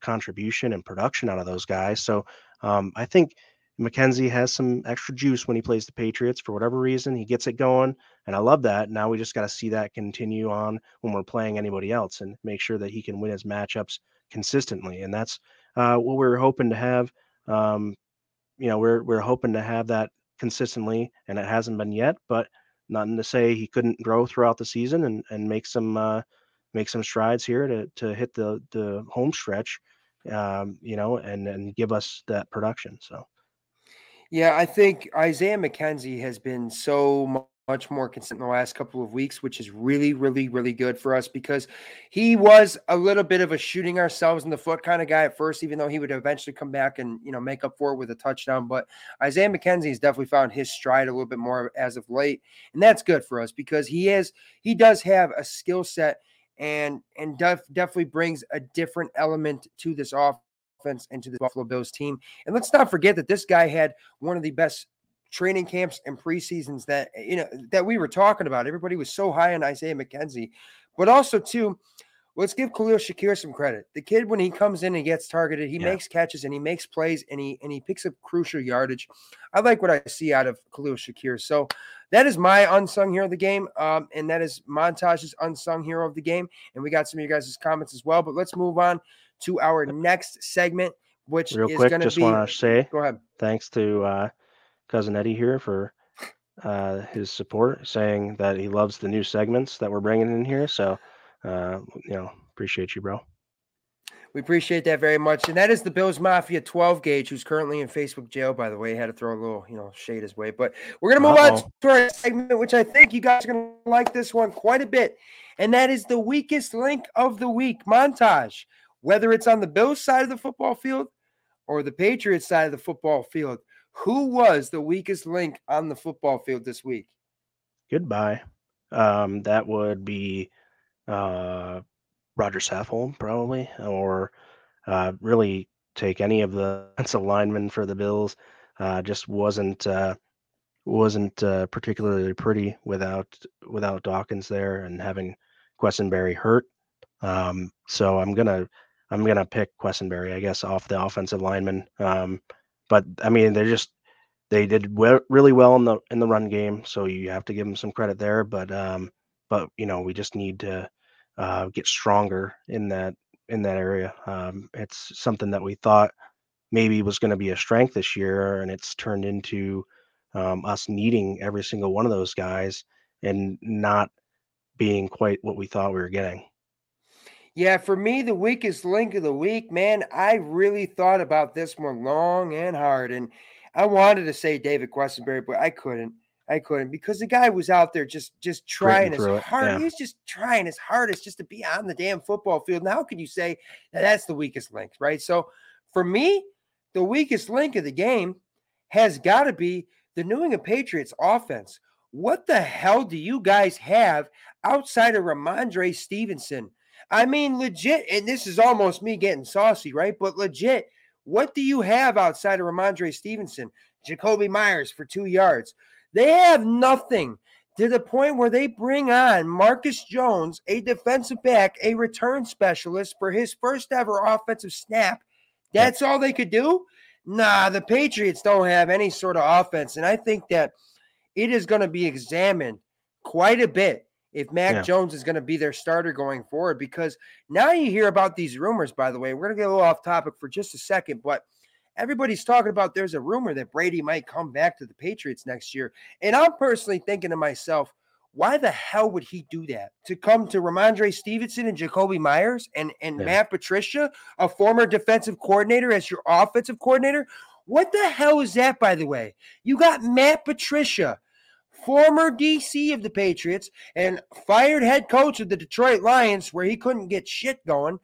contribution and production out of those guys. So um, I think McKenzie has some extra juice when he plays the Patriots for whatever reason. He gets it going, and I love that. Now we just got to see that continue on when we're playing anybody else and make sure that he can win his matchups consistently. And that's uh, what we're hoping to have. Um, you know, we're we're hoping to have that consistently, and it hasn't been yet. But nothing to say he couldn't grow throughout the season and and make some uh, make some strides here to to hit the the home stretch, um, you know, and and give us that production. So. Yeah, I think Isaiah McKenzie has been so much more consistent in the last couple of weeks, which is really, really, really good for us because he was a little bit of a shooting ourselves in the foot kind of guy at first, even though he would eventually come back and you know make up for it with a touchdown. But Isaiah McKenzie has definitely found his stride a little bit more as of late, and that's good for us because he is he does have a skill set and and def, definitely brings a different element to this offense and to the Buffalo Bills team. And let's not forget that this guy had one of the best training camps and preseasons that you know that we were talking about. Everybody was so high on Isaiah McKenzie, but also too, let's give Khalil Shakir some credit. The kid, when he comes in and gets targeted, he yeah. makes catches and he makes plays and he and he picks up crucial yardage. I like what I see out of Khalil Shakir. So that is my unsung hero of the game, um, and that is Montage's unsung hero of the game. And we got some of you guys' comments as well. But let's move on to our next segment, which real is quick. Just want to say, go ahead. Thanks to uh, cousin Eddie here for uh, his support, saying that he loves the new segments that we're bringing in here. So, uh, you know, appreciate you, bro. We appreciate that very much. And that is the Bills Mafia 12 gauge, who's currently in Facebook jail, by the way. Had to throw a little, you know, shade his way. But we're going to move Uh-oh. on to our segment, which I think you guys are going to like this one quite a bit. And that is the weakest link of the week montage. Whether it's on the Bills side of the football field or the Patriots side of the football field, who was the weakest link on the football field this week? Goodbye. Um, that would be uh, Roger Saffold probably, or uh, really take any of the offensive linemen for the Bills. Uh, just wasn't uh, wasn't uh, particularly pretty without without Dawkins there and having Quessenberry hurt. Um, so I'm gonna I'm gonna pick Quessenberry, I guess, off the offensive lineman. Um, but I mean, they're just they did really well in the in the run game, so you have to give them some credit there. But um, but you know, we just need to uh, get stronger in that in that area. Um, it's something that we thought maybe was going to be a strength this year, and it's turned into um, us needing every single one of those guys and not being quite what we thought we were getting. Yeah, for me, the weakest link of the week, man, I really thought about this one long and hard. And I wanted to say David Quessenberry, but I couldn't. I couldn't because the guy was out there just just trying his hard. Yeah. He was just trying his hardest just to be on the damn football field. Now, how could you say that that's the weakest link, right? So, for me, the weakest link of the game has got to be the New England Patriots offense. What the hell do you guys have outside of Rhamondre Stevenson? I mean, legit, and this is almost me getting saucy, right? But legit, what do you have outside of Rhamondre Stevenson? Jakobi Meyers for two yards. They have nothing to the point where they bring on Marcus Jones, a defensive back, a return specialist for his first ever offensive snap. That's all they could do? Nah, the Patriots don't have any sort of offense. And I think that it is going to be examined quite a bit if Mac yeah. Jones is going to be their starter going forward. Because now you hear about these rumors, by the way. We're going to get a little off topic for just a second, but everybody's talking about there's a rumor that Brady might come back to the Patriots next year. And I'm personally thinking to myself, why the hell would he do that? To come to Rhamondre Stevenson and Jakobi Meyers and, and yeah. Matt Patricia, a former defensive coordinator, as your offensive coordinator? What the hell is that, by the way? You got Matt Patricia, former DC of the Patriots and fired head coach of the Detroit Lions, where he couldn't get shit going.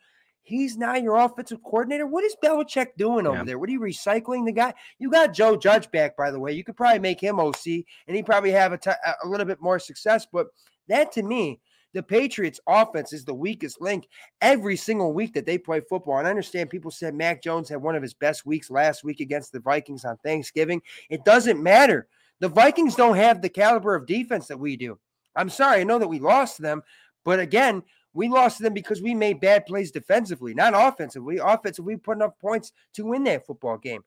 He's now your offensive coordinator. What is Belichick doing over yeah. there? What are you recycling the guy? You got Joe Judge back, by the way. You could probably make him OC, and he probably have a, t- a little bit more success. But that to me, the Patriots offense is the weakest link every single week that they play football. And I understand people said Mac Jones had one of his best weeks last week against the Vikings on Thanksgiving. It doesn't matter. The Vikings don't have the caliber of defense that we do. I'm sorry, I know that we lost them, but again, we lost them because we made bad plays defensively, not offensively. Offensively, we put enough points to win that football game.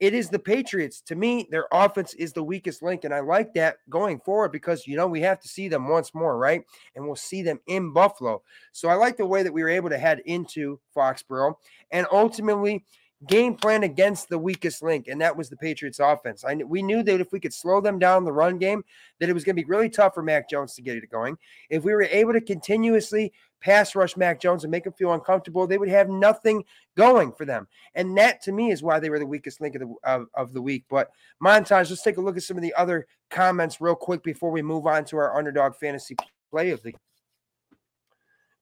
It is the Patriots. To me, their offense is the weakest link. And I like that going forward because, you know, we have to see them once more, right? And we'll see them in Buffalo. So I like the way that we were able to head into Foxborough. And ultimately, game plan against the weakest link, and that was the Patriots offense. I we knew that if we could slow them down the run game, that it was going to be really tough for Mac Jones to get it going. If we were able to continuously pass rush Mac Jones and make him feel uncomfortable, they would have nothing going for them. And that to me is why they were the weakest link of the of, of the week. But montage, let's take a look at some of the other comments real quick before we move on to our underdog fantasy play of the.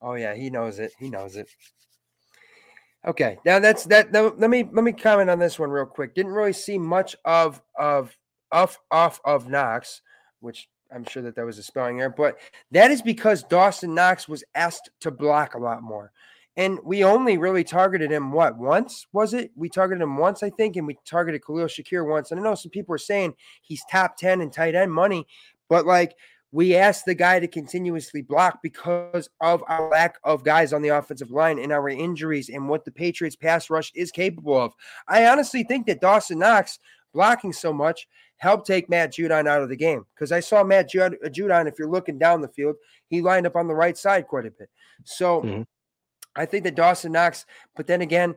Oh yeah, he knows it. He knows it. Okay, now that's that. Now, let me let me comment on this one real quick. Didn't really see much of of off off of Knox, which I'm sure that that was a spelling error, but that is because Dawson Knox was asked to block a lot more, and we only really targeted him what once was it? We targeted him once, I think, and we targeted Khalil Shakir once. And I know some people are saying he's top ten in tight end money, but like we asked the guy to continuously block because of our lack of guys on the offensive line and our injuries and what the Patriots pass rush is capable of. I honestly think that Dawson Knox blocking so much helped take Matt Judon out of the game because I saw Matt Judon, if you're looking down the field, he lined up on the right side quite a bit. So mm-hmm. I think that Dawson Knox, but then again,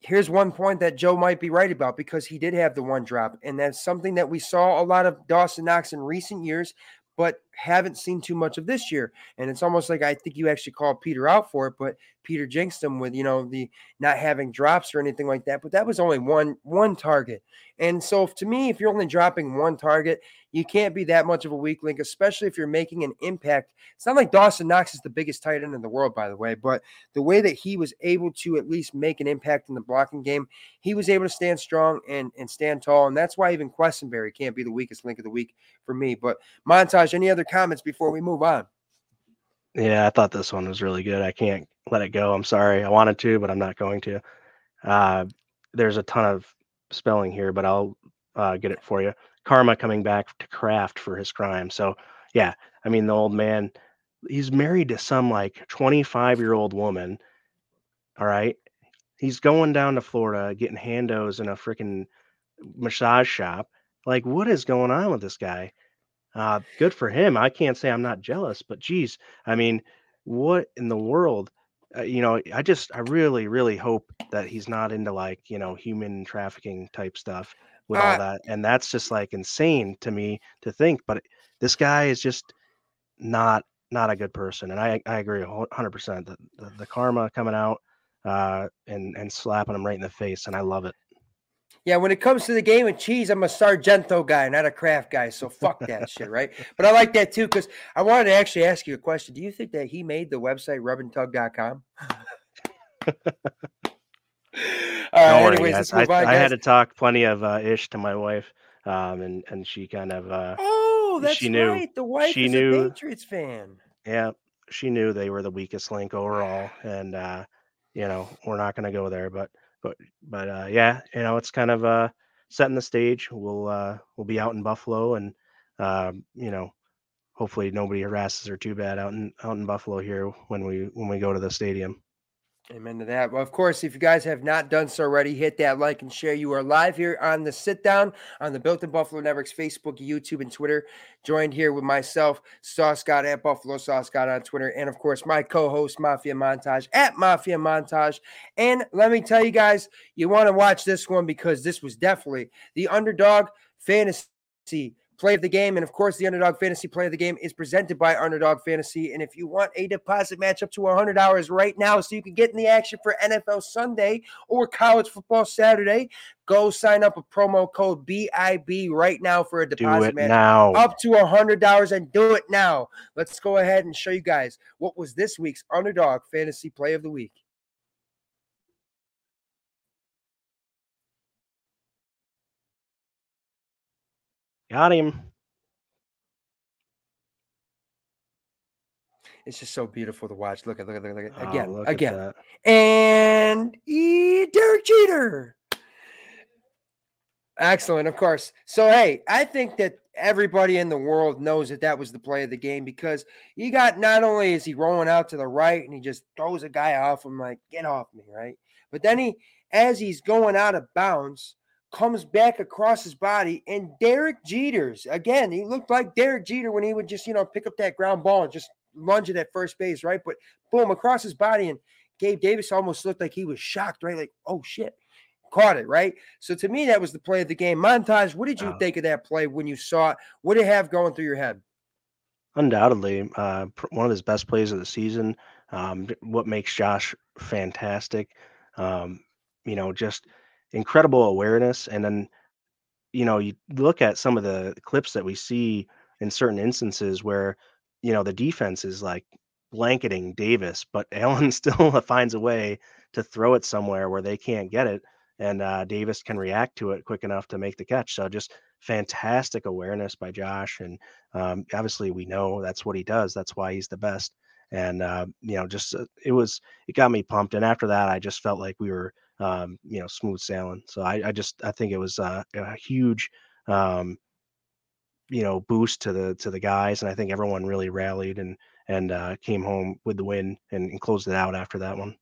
here's one point that Joe might be right about because he did have the one drop. And that's something that we saw a lot of Dawson Knox in recent years but haven't seen too much of this year. And it's almost like I think you actually called Peter out for it, but Peter jinxed him with you know the not having drops or anything like that. But that was only one one target. And so to me, if you're only dropping one target, you can't be that much of a weak link, especially if you're making an impact. It's not like Dawson Knox is the biggest tight end in the world, by the way, but the way that he was able to at least make an impact in the blocking game, he was able to stand strong and, and stand tall. And that's why even Quessenberry can't be the weakest link of the week for me. But Montage, any other comments before we move on? Yeah, I thought this one was really good. I can't let it go. I'm sorry. I wanted to, but I'm not going to. Uh, there's a ton of spelling here, but I'll uh, get it for you. Karma coming back to Kraft for his crime. So, yeah, I mean, the old man, he's married to some like 25 year old woman. All right. He's going down to Florida, getting handos in a freaking massage shop. Like, what is going on with this guy? Uh, good for him. I can't say I'm not jealous, but geez, I mean, what in the world? Uh, you know, I just, I really, really hope that he's not into like, you know, human trafficking type stuff with all Uh, that. And that's just like insane to me to think. But this guy is just not, not a good person. And I, I agree 100%. The, the, the karma coming out uh, and, and slapping him right in the face. And I love it. Yeah, when it comes to the game of cheese, I'm a Sargento guy, not a Kraft guy. So fuck that shit, right? But I like that too because I wanted to actually ask you a question. Do you think that he made the website rubandtug.com? (laughs) (laughs) All worry, anyways, guys. I, on, I had to talk plenty of uh, ish to my wife, um, and and she kind of uh, Oh, that's she knew. right. The wife She knew. Patriots fan. yeah, she knew they were the weakest link overall, (sighs) and uh, you know we're not going to go there, but but but uh, yeah, you know it's kind of uh, setting the stage. We'll uh, we'll be out in Buffalo, and um, you know hopefully nobody harasses her too bad out in out in Buffalo here when we when we go to the stadium. Amen to that. Well, of course, if you guys have not done so already, hit that like and share. You are live here on the sit down on the Built in Buffalo Networks Facebook, YouTube, and Twitter. Joined here with myself, Sauce Scott at Buffalo Sauce Scott on Twitter, and of course, my co host, Mafia Montage at Mafia Montage. And let me tell you guys, you want to watch this one because this was definitely the underdog fantasy play of the game. And of course, the underdog fantasy play of the game is presented by Underdog Fantasy. And if you want a deposit match up to $100 right now, so you can get in the action for NFL Sunday or college football Saturday, go sign up with promo code BIB right now for a deposit it match now. up to $100 and do it now. Let's go ahead and show you guys what was this week's Underdog Fantasy Play of the Week. Got him. It's just so beautiful to watch. Look at, look at, look at, look at Oh, again, look again. that. and e- Derek Jeter. Excellent, of course. So, hey, I think that everybody in the world knows that that was the play of the game because he got not only is he rolling out to the right and he just throws a guy off him like, get off me, right? But then he, as he's going out of bounds, comes back across his body and Derek Jeter's again, he looked like Derek Jeter when he would just, you know, pick up that ground ball and just lunge it at first base, right? But boom, across his body and Gabe Davis almost looked like he was shocked, right? Like, oh shit, caught it, right? So to me, that was the play of the game. Montage, what did you Wow. think of that play when you saw it? What did it have going through your head? Undoubtedly, uh, one of his best plays of the season. Um, what makes Josh fantastic, um, you know, just incredible awareness. And then, you know, you look at some of the clips that we see in certain instances where, you know, the defense is like blanketing Davis, but (laughs) Allen still finds a way to throw it somewhere where they can't get it. And uh, Davis can react to it quick enough to make the catch. So just fantastic awareness by Josh. And um, obviously, we know that's what he does. That's why he's the best. And uh, you know, just uh, it was it got me pumped. And after that, I just felt like we were um, you know smooth sailing. So I, I just I think it was uh, a huge um, you know boost to the to the guys, and I think everyone really rallied and and uh, came home with the win and, and closed it out after that one.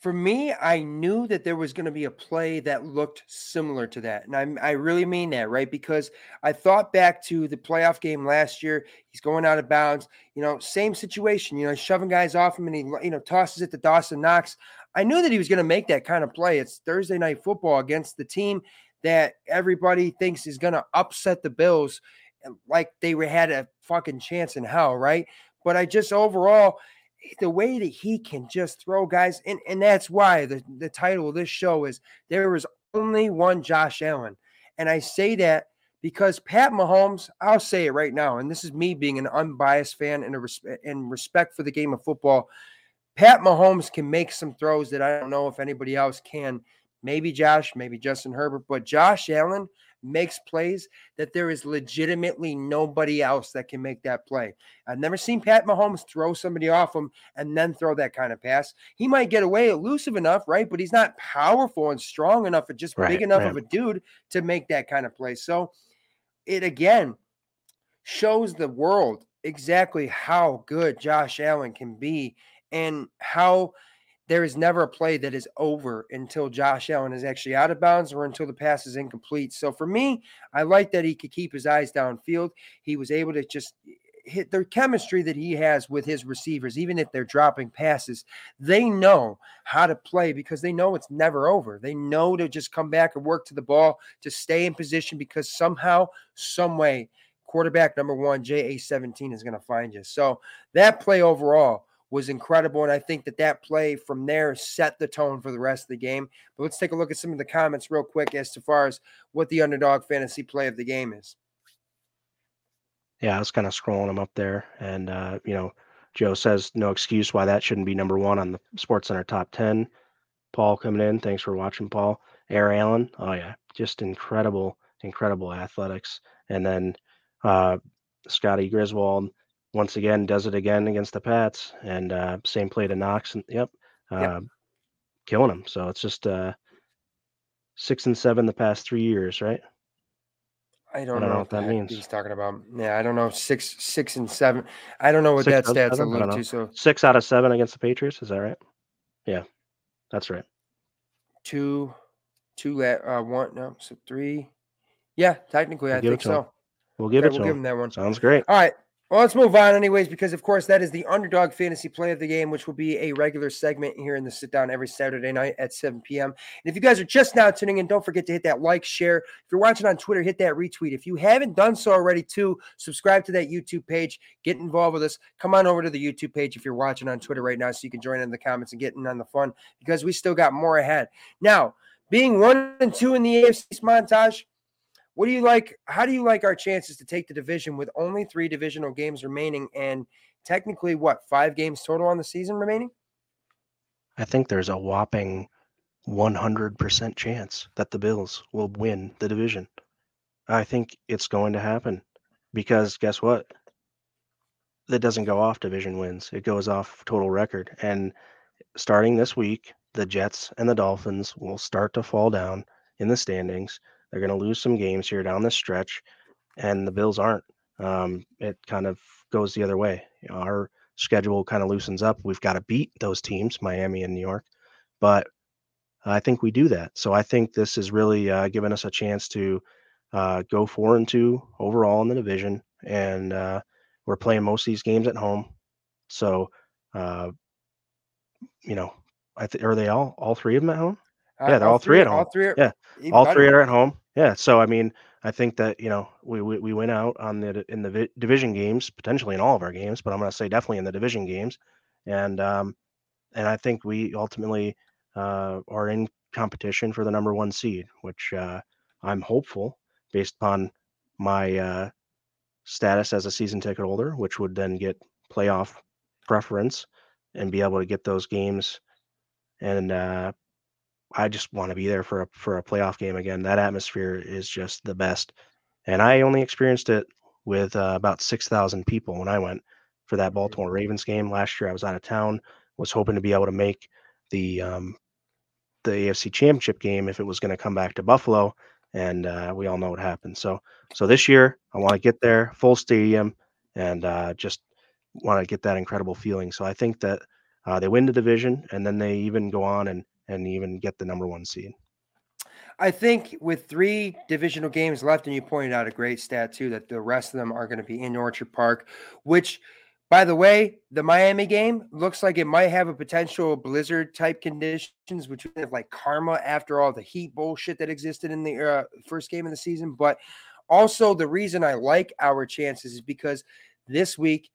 For me, I knew that there was going to be a play that looked similar to that. And I, I really mean that, right? Because I thought back to the playoff game last year. He's going out of bounds, you know, same situation, you know, shoving guys off him and he, you know, tosses it to Dawson Knox. I knew that he was going to make that kind of play. It's Thursday night football against the team that everybody thinks is going to upset the Bills like they had a fucking chance in hell, right? But I just overall, the way that he can just throw guys, and, and that's why the, the title of this show is There was Only One Josh Allen. And I say that because Pat Mahomes, I'll say it right now, and this is me being an unbiased fan and a respect and respect for the game of football. Pat Mahomes can make some throws that I don't know if anybody else can maybe Josh, maybe Justin Herbert, but Josh Allen makes plays that there is legitimately nobody else that can make that play. I've never seen Pat Mahomes throw somebody off him and then throw that kind of pass. He might get away elusive enough, right? But he's not powerful and strong enough and just right, big enough right. of a dude to make that kind of play. So it again shows the world exactly how good Josh Allen can be and how there is never a play that is over until Josh Allen is actually out of bounds or until the pass is incomplete. So for me, I like that he could keep his eyes downfield. He was able to just hit the chemistry that he has with his receivers, even if they're dropping passes, they know how to play because they know it's never over. They know to just come back and work to the ball to stay in position because somehow, some way, quarterback number one, JA17 is going to find you. So that play overall was incredible. And I think that that play from there set the tone for the rest of the game. But let's take a look at some of the comments real quick as to far as what the underdog fantasy play of the game is. Yeah, I was kind of scrolling them up there. And, uh, you know, Joe says no excuse why that shouldn't be number one on the Sports Center top 10. Paul coming in. Thanks for watching, Paul. Air Allen. Oh, yeah. Just incredible, incredible athletics. And then uh, Scotty Griswold once again does it again against the Pats, and uh, same play to Knox, and yep, uh, yep. killing him. So it's just uh, six and seven the past three years, right? I don't, I don't know, know, what that means. He's talking about. Yeah, I don't know. Six, six and seven. I don't know what six that stat's alluding to. So six out of seven against the Patriots. Is that right? Yeah, that's right. Two, two, uh, one. No, so three. Yeah, technically, we'll I think so. We'll give okay, it we'll him. give him that one. Sounds great. All right. Well, let's move on, anyways, because of course that is the underdog fantasy play of the game, which will be a regular segment here in the sit down every Saturday night at 7 p.m. And if you guys are just now tuning in, don't forget to hit that like, share. If you're watching on Twitter, hit that retweet. If you haven't done so already, too, subscribe to that YouTube page, get involved with us. Come on over to the YouTube page if you're watching on Twitter right now, so you can join in the comments and get in on the fun because we still got more ahead. Now, being one and two in the AFC montage what do you like? How do you like our chances to take the division with only three divisional games remaining and technically what five games total on the season remaining? I think there's a whopping 100% chance that the Bills will win the division. I think it's going to happen because guess what? That doesn't go off division wins, it goes off total record. And starting this week, the Jets and the Dolphins will start to fall down in the standings. They're going to lose some games here down the stretch, and the Bills aren't. Um, it kind of goes the other way. You know, our schedule kind of loosens up. We've got to beat those teams, Miami and New York, but I think we do that. So I think this is really uh, giving us a chance to uh, go four and two overall in the division, and uh, we're playing most of these games at home. So, uh, you know, I th- are they all all three of them at home? Yeah, they're all, all three, three, at home. All three are, yeah, all three are at home. Yeah, so I mean, I think that you know we we, we went out on the in the vi- division games, potentially in all of our games, but I'm going to say definitely in the division games, and um, and I think we ultimately uh, are in competition for the number one seed, which uh, I'm hopeful based upon my uh, status as a season ticket holder, which would then get playoff preference and be able to get those games and uh, I just want to be there for a for a playoff game again. That atmosphere is just the best, and I only experienced it with uh, about six thousand people when I went for that Baltimore Ravens game last year. I was out of town, was hoping to be able to make the um, the AFC Championship game if it was going to come back to Buffalo, and uh, we all know what happened. So so this year I want to get there, full stadium, and uh, just want to get that incredible feeling. So I think that uh, they win the division, and then they even go on and and even get the number one seed. I think with three divisional games left, and you pointed out a great stat too, that the rest of them are going to be in Orchard Park, which, by the way, the Miami game looks like it might have a potential blizzard type conditions, which would have like karma after all the heat bullshit that existed in the uh, first game of the season. But also, the reason I like our chances is because this week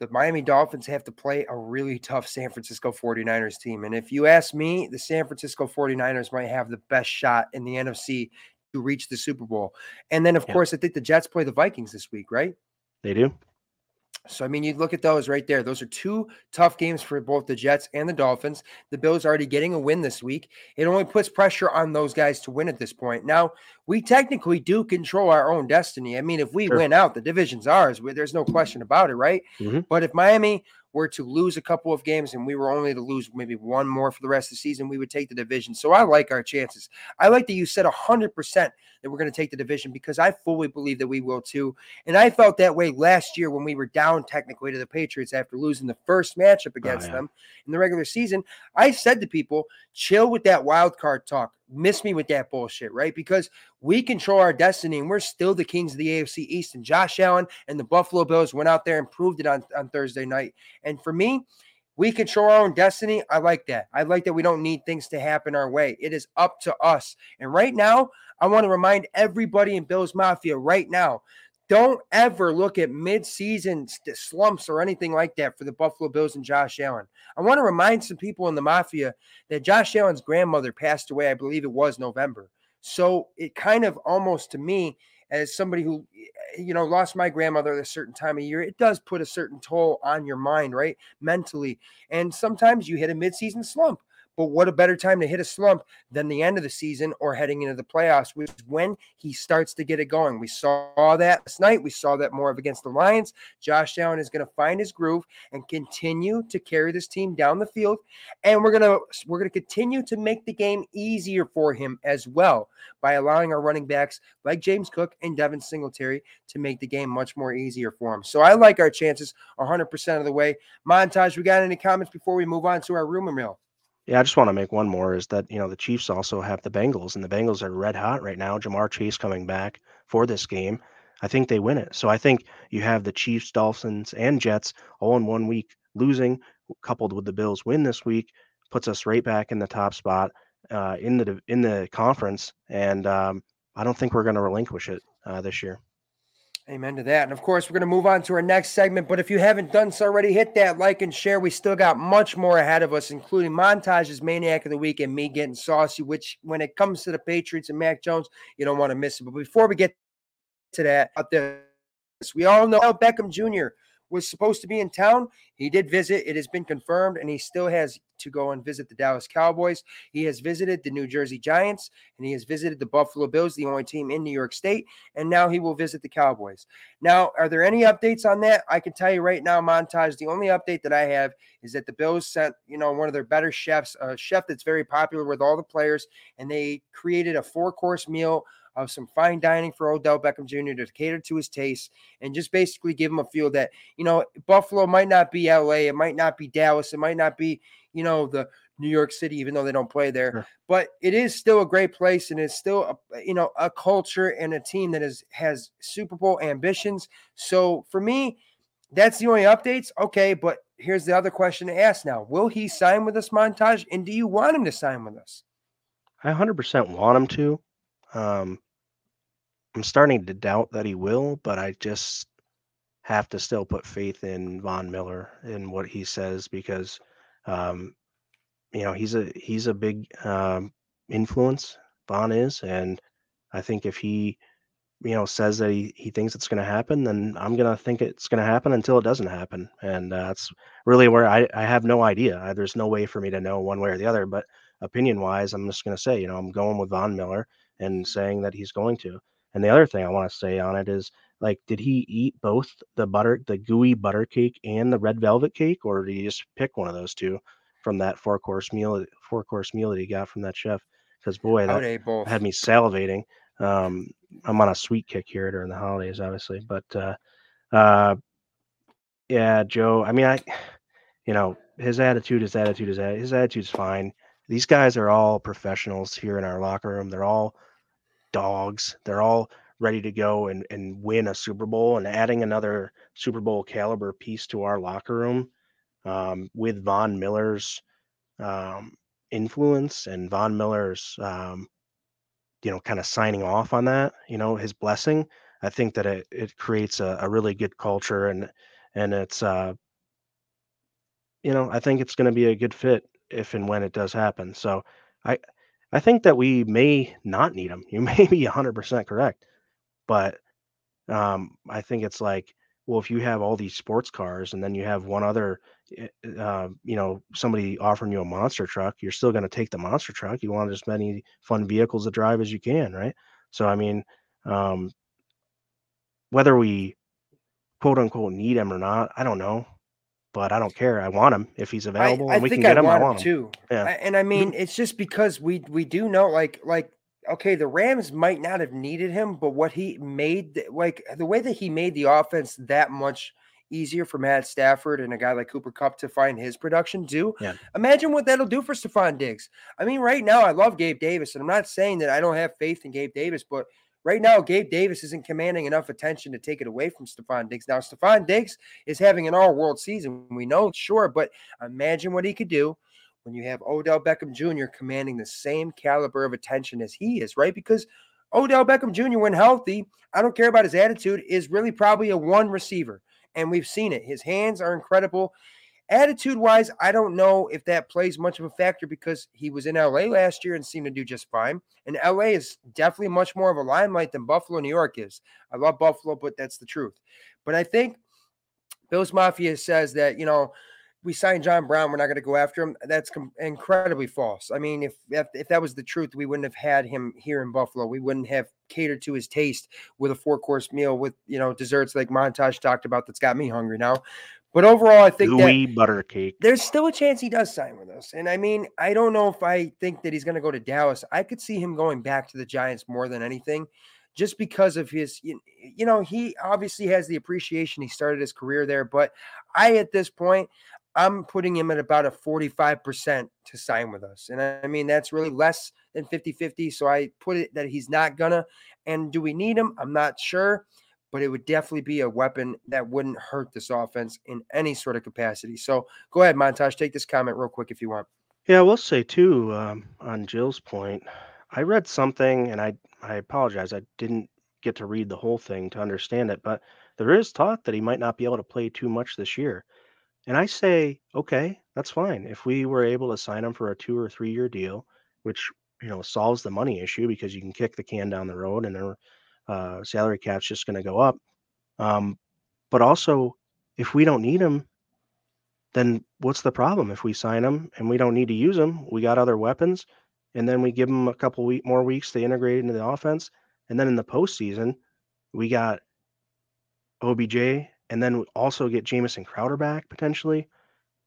the Miami Dolphins have to play a really tough San Francisco 49ers team. And if you ask me, the San Francisco 49ers might have the best shot in the NFC to reach the Super Bowl. And then, of yeah. course, I think the Jets play the Vikings this week, right? They do. So, I mean, you look at those right there. Those are two tough games for both the Jets and the Dolphins. The Bills are already getting a win this week. It only puts pressure on those guys to win at this point. Now, we technically do control our own destiny. I mean, if we sure. win out, the division's ours. There's no question about it, right? Mm-hmm. But if Miami were to lose a couple of games and we were only to lose maybe one more for the rest of the season, we would take the division. So I like our chances. I like that you said 100% that we're going to take the division because I fully believe that we will too. And I felt that way last year when we were down technically to the Patriots after losing the first matchup oh, against oh, yeah. them in the regular season. I said to people, chill with that wild card talk miss me with that bullshit, right? Because we control our destiny and we're still the kings of the AFC East. And Josh Allen and the Buffalo Bills went out there and proved it on, on Thursday night. And for me, we control our own destiny. I like that. I like that we don't need things to happen our way. It is up to us. And right now, I want to remind everybody in Bills Mafia right now don't ever look at mid-season slumps or anything like that for the Buffalo Bills and Josh Allen. I want to remind some people in the mafia that Josh Allen's grandmother passed away, I believe it was November. So it kind of almost to me, as somebody who eh, you know lost my grandmother at a certain time of year, it does put a certain toll on your mind, right? Mentally. And sometimes you hit a mid-season slump. But what a better time to hit a slump than the end of the season or heading into the playoffs, which is when he starts to get it going. We saw that last night. We saw that more of against the Lions. Josh Allen is going to find his groove and continue to carry this team down the field. And we're gonna we're gonna continue to make the game easier for him as well by allowing our running backs like James Cook and Devin Singletary to make the game much more easier for him. So I like our chances 100% of the way. Montage, we got any comments before we move on to our rumor mill? Yeah, I just want to make one more is that, you know, the Chiefs also have the Bengals, and the Bengals are red hot right now. Ja'Marr Chase coming back for this game. I think they win it. So I think you have the Chiefs, Dolphins, and Jets all in one week losing, coupled with the Bills win this week, puts us right back in the top spot uh, in the in the conference. And um, I don't think we're going to relinquish it uh, this year. Amen to that. And of course, we're going to move on to our next segment. But if you haven't done so already, hit that like and share. We still got much more ahead of us, including Montage's Maniac of the Week and me getting saucy, which when it comes to the Patriots and Mac Jones, you don't want to miss it. But before we get to that, up there, we all know Beckham Jr was supposed to be in town. He did visit. It has been confirmed, and he still has to go and visit the Dallas Cowboys. He has visited the New Jersey Giants, and he has visited the Buffalo Bills, the only team in New York State, and now he will visit the Cowboys. Now, are there any updates on that? I can tell you right now, montage. The only update that I have is that the Bills sent, you know, one of their better chefs, a chef that's very popular with all the players, and they created a four-course meal of some fine dining for Odell Beckham Jr. to cater to his taste and just basically give him a feel that, you know, Buffalo might not be LA, it might not be Dallas, it might not be, you know, the New York City, even though they don't play there, sure. but it is still a great place and it's still, a, you know, a culture and a team that is has Super Bowl ambitions. So for me, that's the only updates. Okay, but here's the other question to ask now: Will he sign with us, Montage? And do you want him to sign with us? I 100% want him to. Um, I'm starting to doubt that he will, but I just have to still put faith in Von Miller and what he says because, um, you know, he's a he's a big um, influence. Von is, and I think if he, you know, says that he, he thinks it's going to happen, then I'm going to think it's going to happen until it doesn't happen, and uh, that's really where I I have no idea. There's no way for me to know one way or the other, but opinion wise, I'm just going to say, you know, I'm going with Von Miller and saying that he's going to. And the other thing I want to say on it is like, did he eat both the butter, the gooey butter cake and the red velvet cake, or did he just pick one of those two from that four course meal, four course meal that he got from that chef? Because boy, that had me salivating. Um, I'm on a sweet kick here during the holidays, obviously, but uh, uh, yeah, Joe. I mean, I, you know, his attitude, his attitude, his his attitude's fine. These guys are all professionals here in our locker room. They're all dogs. They're all ready to go and, and win a Super Bowl and adding another Super Bowl caliber piece to our locker room um, with Von Miller's um, influence and Von Miller's, um, you know, kind of signing off on that, you know, his blessing. I think that it, it creates a, a really good culture and, and it's, uh, you know, I think it's going to be a good fit if and when it does happen. So I, I think that we may not need him. (laughs) You may be 100% correct. But um, I think it's like well, if you have all these sports cars and then you have one other, eh, uh, you know, somebody offering you a monster truck, you're still going to take the monster truck. You want as many fun vehicles to drive as you can, right? So, I mean, um, whether we quote unquote need him or not, I don't know, but I don't care. I want him if he's available I, I and we can get I him. I want want him too. Yeah. And I mm-hmm. mean, it's just because we we do know, like like okay, the Rams might not have needed him, but what he made, like the way that he made the offense that much easier for Matt Stafford and a guy like Cooper Kupp to find his production do. Yeah. Imagine what that'll do for Stefon Diggs. I mean, right now I love Gabe Davis, and I'm not saying that I don't have faith in Gabe Davis, but right now Gabe Davis isn't commanding enough attention to take it away from Stefon Diggs. Now Stefon Diggs is having an all-world season. We know, sure, but imagine what he could do when you have Odell Beckham Jr. commanding the same caliber of attention as he is, right? Because Odell Beckham Jr., when healthy, I don't care about his attitude, is really probably a one receiver. And we've seen it. His hands are incredible. Attitude wise, I don't know if that plays much of a factor because he was in LA last year and seemed to do just fine. And LA is definitely much more of a limelight than Buffalo, New York is. I love Buffalo, but that's the truth. But I think Bills Mafia says that, you know, we signed John Brown, we're not going to go after him. That's com- incredibly false. I mean, if, if if that was the truth, we wouldn't have had him here in Buffalo. We wouldn't have catered to his taste with a four course meal with you know desserts like Montage talked about. That's got me hungry now. But overall, I think that Gooey butter cake. there's still a chance he does sign with us. And I mean, I don't know if I think that he's going to go to Dallas. I could see him going back to the Giants more than anything, just because of his, you know, he obviously has the appreciation. He started his career there, but I, at this point, I'm putting him at about a 45% to sign with us. And I I mean, that's really less than 50 50. So I put it that he's not gonna. And do we need him? I'm not sure, but it would definitely be a weapon that wouldn't hurt this offense in any sort of capacity. So go ahead, Montage, take this comment real quick if you want. Yeah, I will say too, um, on Jill's point, I read something and I I apologize, I didn't get to read the whole thing to understand it, but there is talk that he might not be able to play too much this year. And I say, okay, that's fine. If we were able to sign him for a two or three year deal, which you know solves the money issue because you can kick the can down the road and their uh, salary cap's just going to go up. Um, but also, if we don't need him, then what's the problem if we sign him and we don't need to use him? We got other weapons, and then we give him a couple week more weeks to integrate into the offense, and then in the postseason, we got OBJ, and then we also get Jamison Crowder back potentially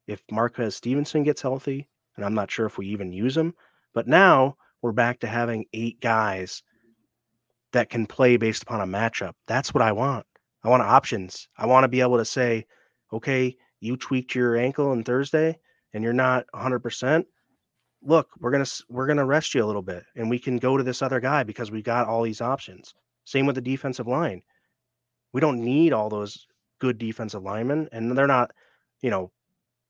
if Marquez Stevenson gets healthy, and I'm not sure if we even use him. But now we're back to having eight guys that can play based upon a matchup. That's what I want. I want options. I want to be able to say, okay, you tweaked your ankle on Thursday and you're not 100%. Look, we're going to we're going to rest you a little bit and we can go to this other guy because we got all these options. Same with the defensive line. We don't need all those good defensive linemen and they're not, you know,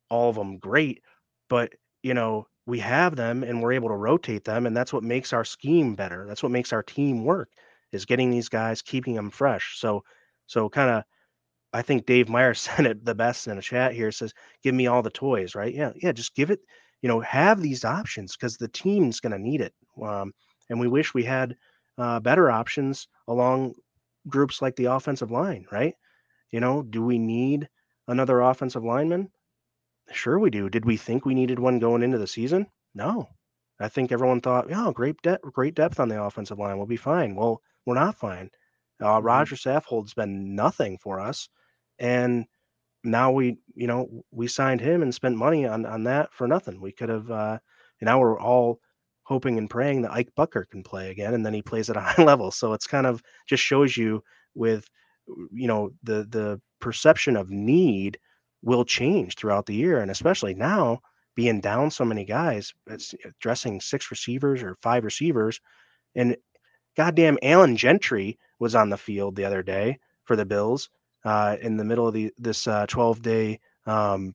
all of them great, but you know, we have them and we're able to rotate them and that's what makes our scheme better. That's what makes our team work is getting these guys, keeping them fresh. So so kind of I think Dave Meyer (laughs) said it the best in a chat here says, give me all the toys, right? Yeah, yeah, just give it, you know, have these options because the team's going to need it. Um, and we wish we had uh, better options along groups like the offensive line, right? You know, do we need another offensive lineman? Sure, we do. Did we think we needed one going into the season? No. I think everyone thought, yeah, great depth, great depth on the offensive line. We'll be fine. Well, we're not fine. Uh, Mhm. Roger Saffold's been nothing for us, and now we, you know, we signed him and spent money on on that for nothing. We could have, uh, and now we're all hoping and praying that Ike Boettger can play again, and then he plays at a (laughs) high level. So it's kind of just shows you with, you know, the the perception of need will change throughout the year, and especially now being down so many guys, it's addressing six receivers or five receivers, and goddamn Alan Gentry was on the field the other day for the Bills uh, in the middle of the this uh, 12 day um,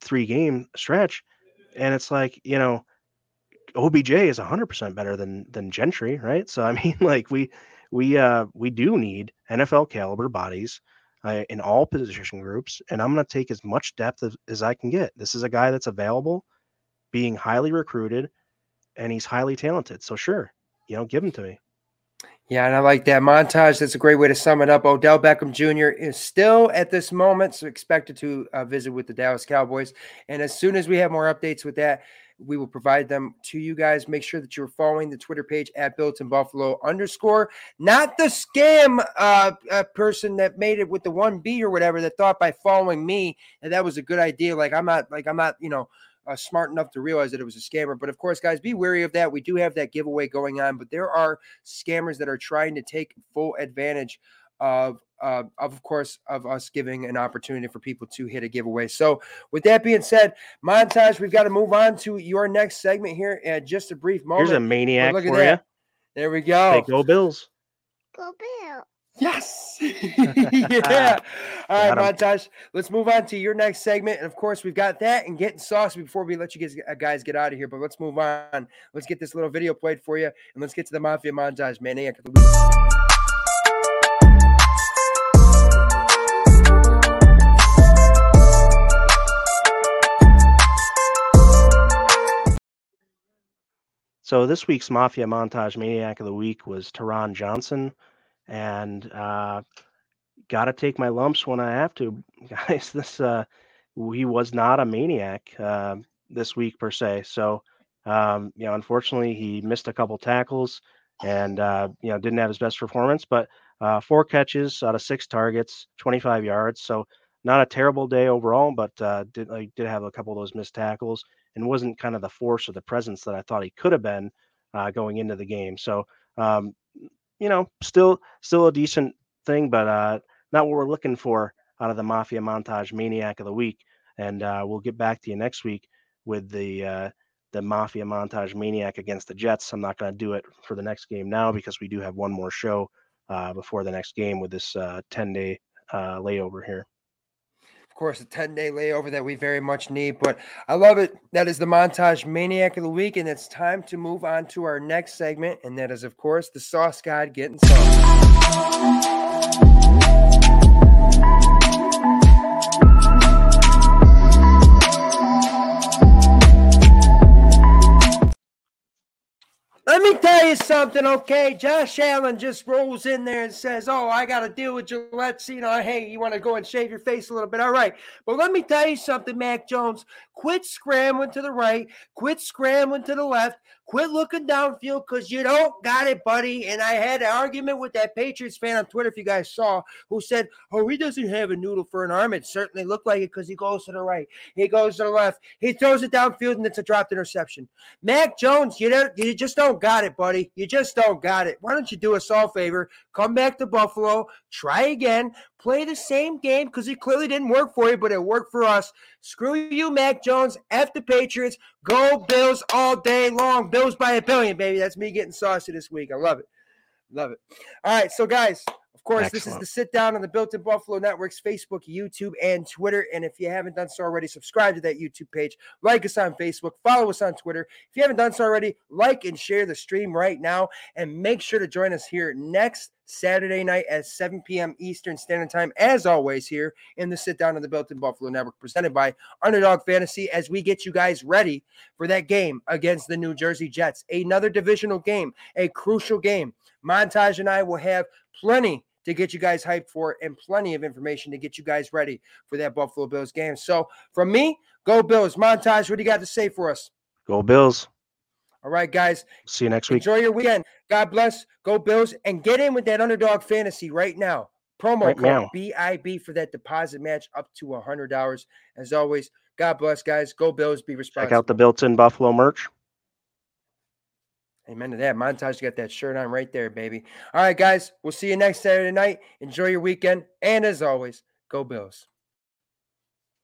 three game stretch, and it's like you know OBJ is 100% better than than Gentry, right? So I (laughs) mean, like we we uh we do need NFL caliber bodies uh, in all position groups, and I'm going to take as much depth as, as I can get. This is a guy that's available, being highly recruited, and he's highly talented. So sure, you know, give them to me. Yeah, and I like that montage. That's a great way to sum it up. Odell Beckham Jr. is still at this moment so expected to uh, visit with the Dallas Cowboys. And as soon as we have more updates with that, we will provide them to you guys. Make sure that you're following the Twitter page at Built in Buffalo underscore, not the scam uh, uh, person that made it with the one B or whatever that thought by following me that that was a good idea. Like I'm not, like I'm not, you know, uh, smart enough to realize that it was a scammer. But of course, guys, be wary of that. We do have that giveaway going on, but there are scammers that are trying to take full advantage of uh, of course, of us giving an opportunity for people to hit a giveaway. So, with that being said, montage, we've got to move on to your next segment here. And just a brief moment. Here's a maniac look at for that. you. There we go. Hey, go Bills. Go Bills. Yes. (laughs) (laughs) yeah. All right, montage. Let's move on to your next segment. And of course, we've got that and getting saucy before we let you guys, uh, guys get out of here. But let's move on. Let's get this little video played for you. And let's get to the Mafia montage, maniac of the week. So this week's Mafia Montage Maniac of the Week was Taron Johnson, and uh, got to take my lumps when I have to, (laughs) guys. This uh, he was not a maniac uh, this week per se. So um, you know, unfortunately, he missed a couple tackles and uh, you know didn't have his best performance, but uh, four catches out of six targets, 25 yards. So not a terrible day overall, but uh, did like did have a couple of those missed tackles and wasn't kind of the force or the presence that I thought he could have been uh, going into the game. So, um, you know, still still a decent thing, but uh, not what we're looking for out of the Mafia Montage Maniac of the Week. And uh, we'll get back to you next week with the uh, the Mafia Montage Maniac against the Jets. I'm not going to do it for the next game now because we do have one more show uh, before the next game with this 10 day layover here course, a 10 day layover that we very much need. But I love it. That is the montage maniac of the week. And it's time to move on to our next segment. And that is, of course, the sauce guide getting sauce. You something, okay? Josh Allen just rolls in there and says, Oh, I got to deal with Gillette. You know, hey, you want to go and shave your face a little bit? All right. But let me tell you something, Mac Jones. Quit scrambling to the right, quit scrambling to the left, quit looking downfield because you don't got it, buddy. And I had an argument with that Patriots fan on Twitter, if you guys saw, who said, Oh, he doesn't have a noodle for an arm. It certainly looked like it because he goes to the right, he goes to the left, he throws it downfield, and it's a dropped interception. Mac Jones, you, don't, you just don't got it, buddy. You just don't got it. Why don't you do us all a favor? Come back to Buffalo, try again, play the same game because it clearly didn't work for you, but it worked for us. Screw you, Mac Jones. F the Patriots. Go Bills all day long. Bills by a billion, baby. That's me getting saucy this week. I love it. Love it. All right. So, guys, of course, Excellent. this is the sit down on the Built in Buffalo Network's Facebook, YouTube, and Twitter. And if you haven't done so already, subscribe to that YouTube page, like us on Facebook, follow us on Twitter. If you haven't done so already, like and share the stream right now. And make sure to join us here next Saturday night at 7 p.m. Eastern Standard Time, as always, here in the sit down on the Built in Buffalo Network, presented by Underdog Fantasy, as we get you guys ready for that game against the New Jersey Jets. Another divisional game, a crucial game. Montage and I will have plenty to get you guys hyped for and plenty of information to get you guys ready for that Buffalo Bills game. So from me, go Bills. Montage, what do you got to say for us? Go Bills. All right, guys. See you next week. Enjoy your weekend. God bless. Go Bills and get in with that underdog fantasy right now. Promo right code BIB for that deposit match up to a hundred dollars. As always, God bless, guys. Go Bills. Be responsible. Check out the built-in Buffalo merch. Amen to that. Montage got that shirt on right there, baby. All right, guys. We'll see you next Saturday night. Enjoy your weekend. And as always, go Bills.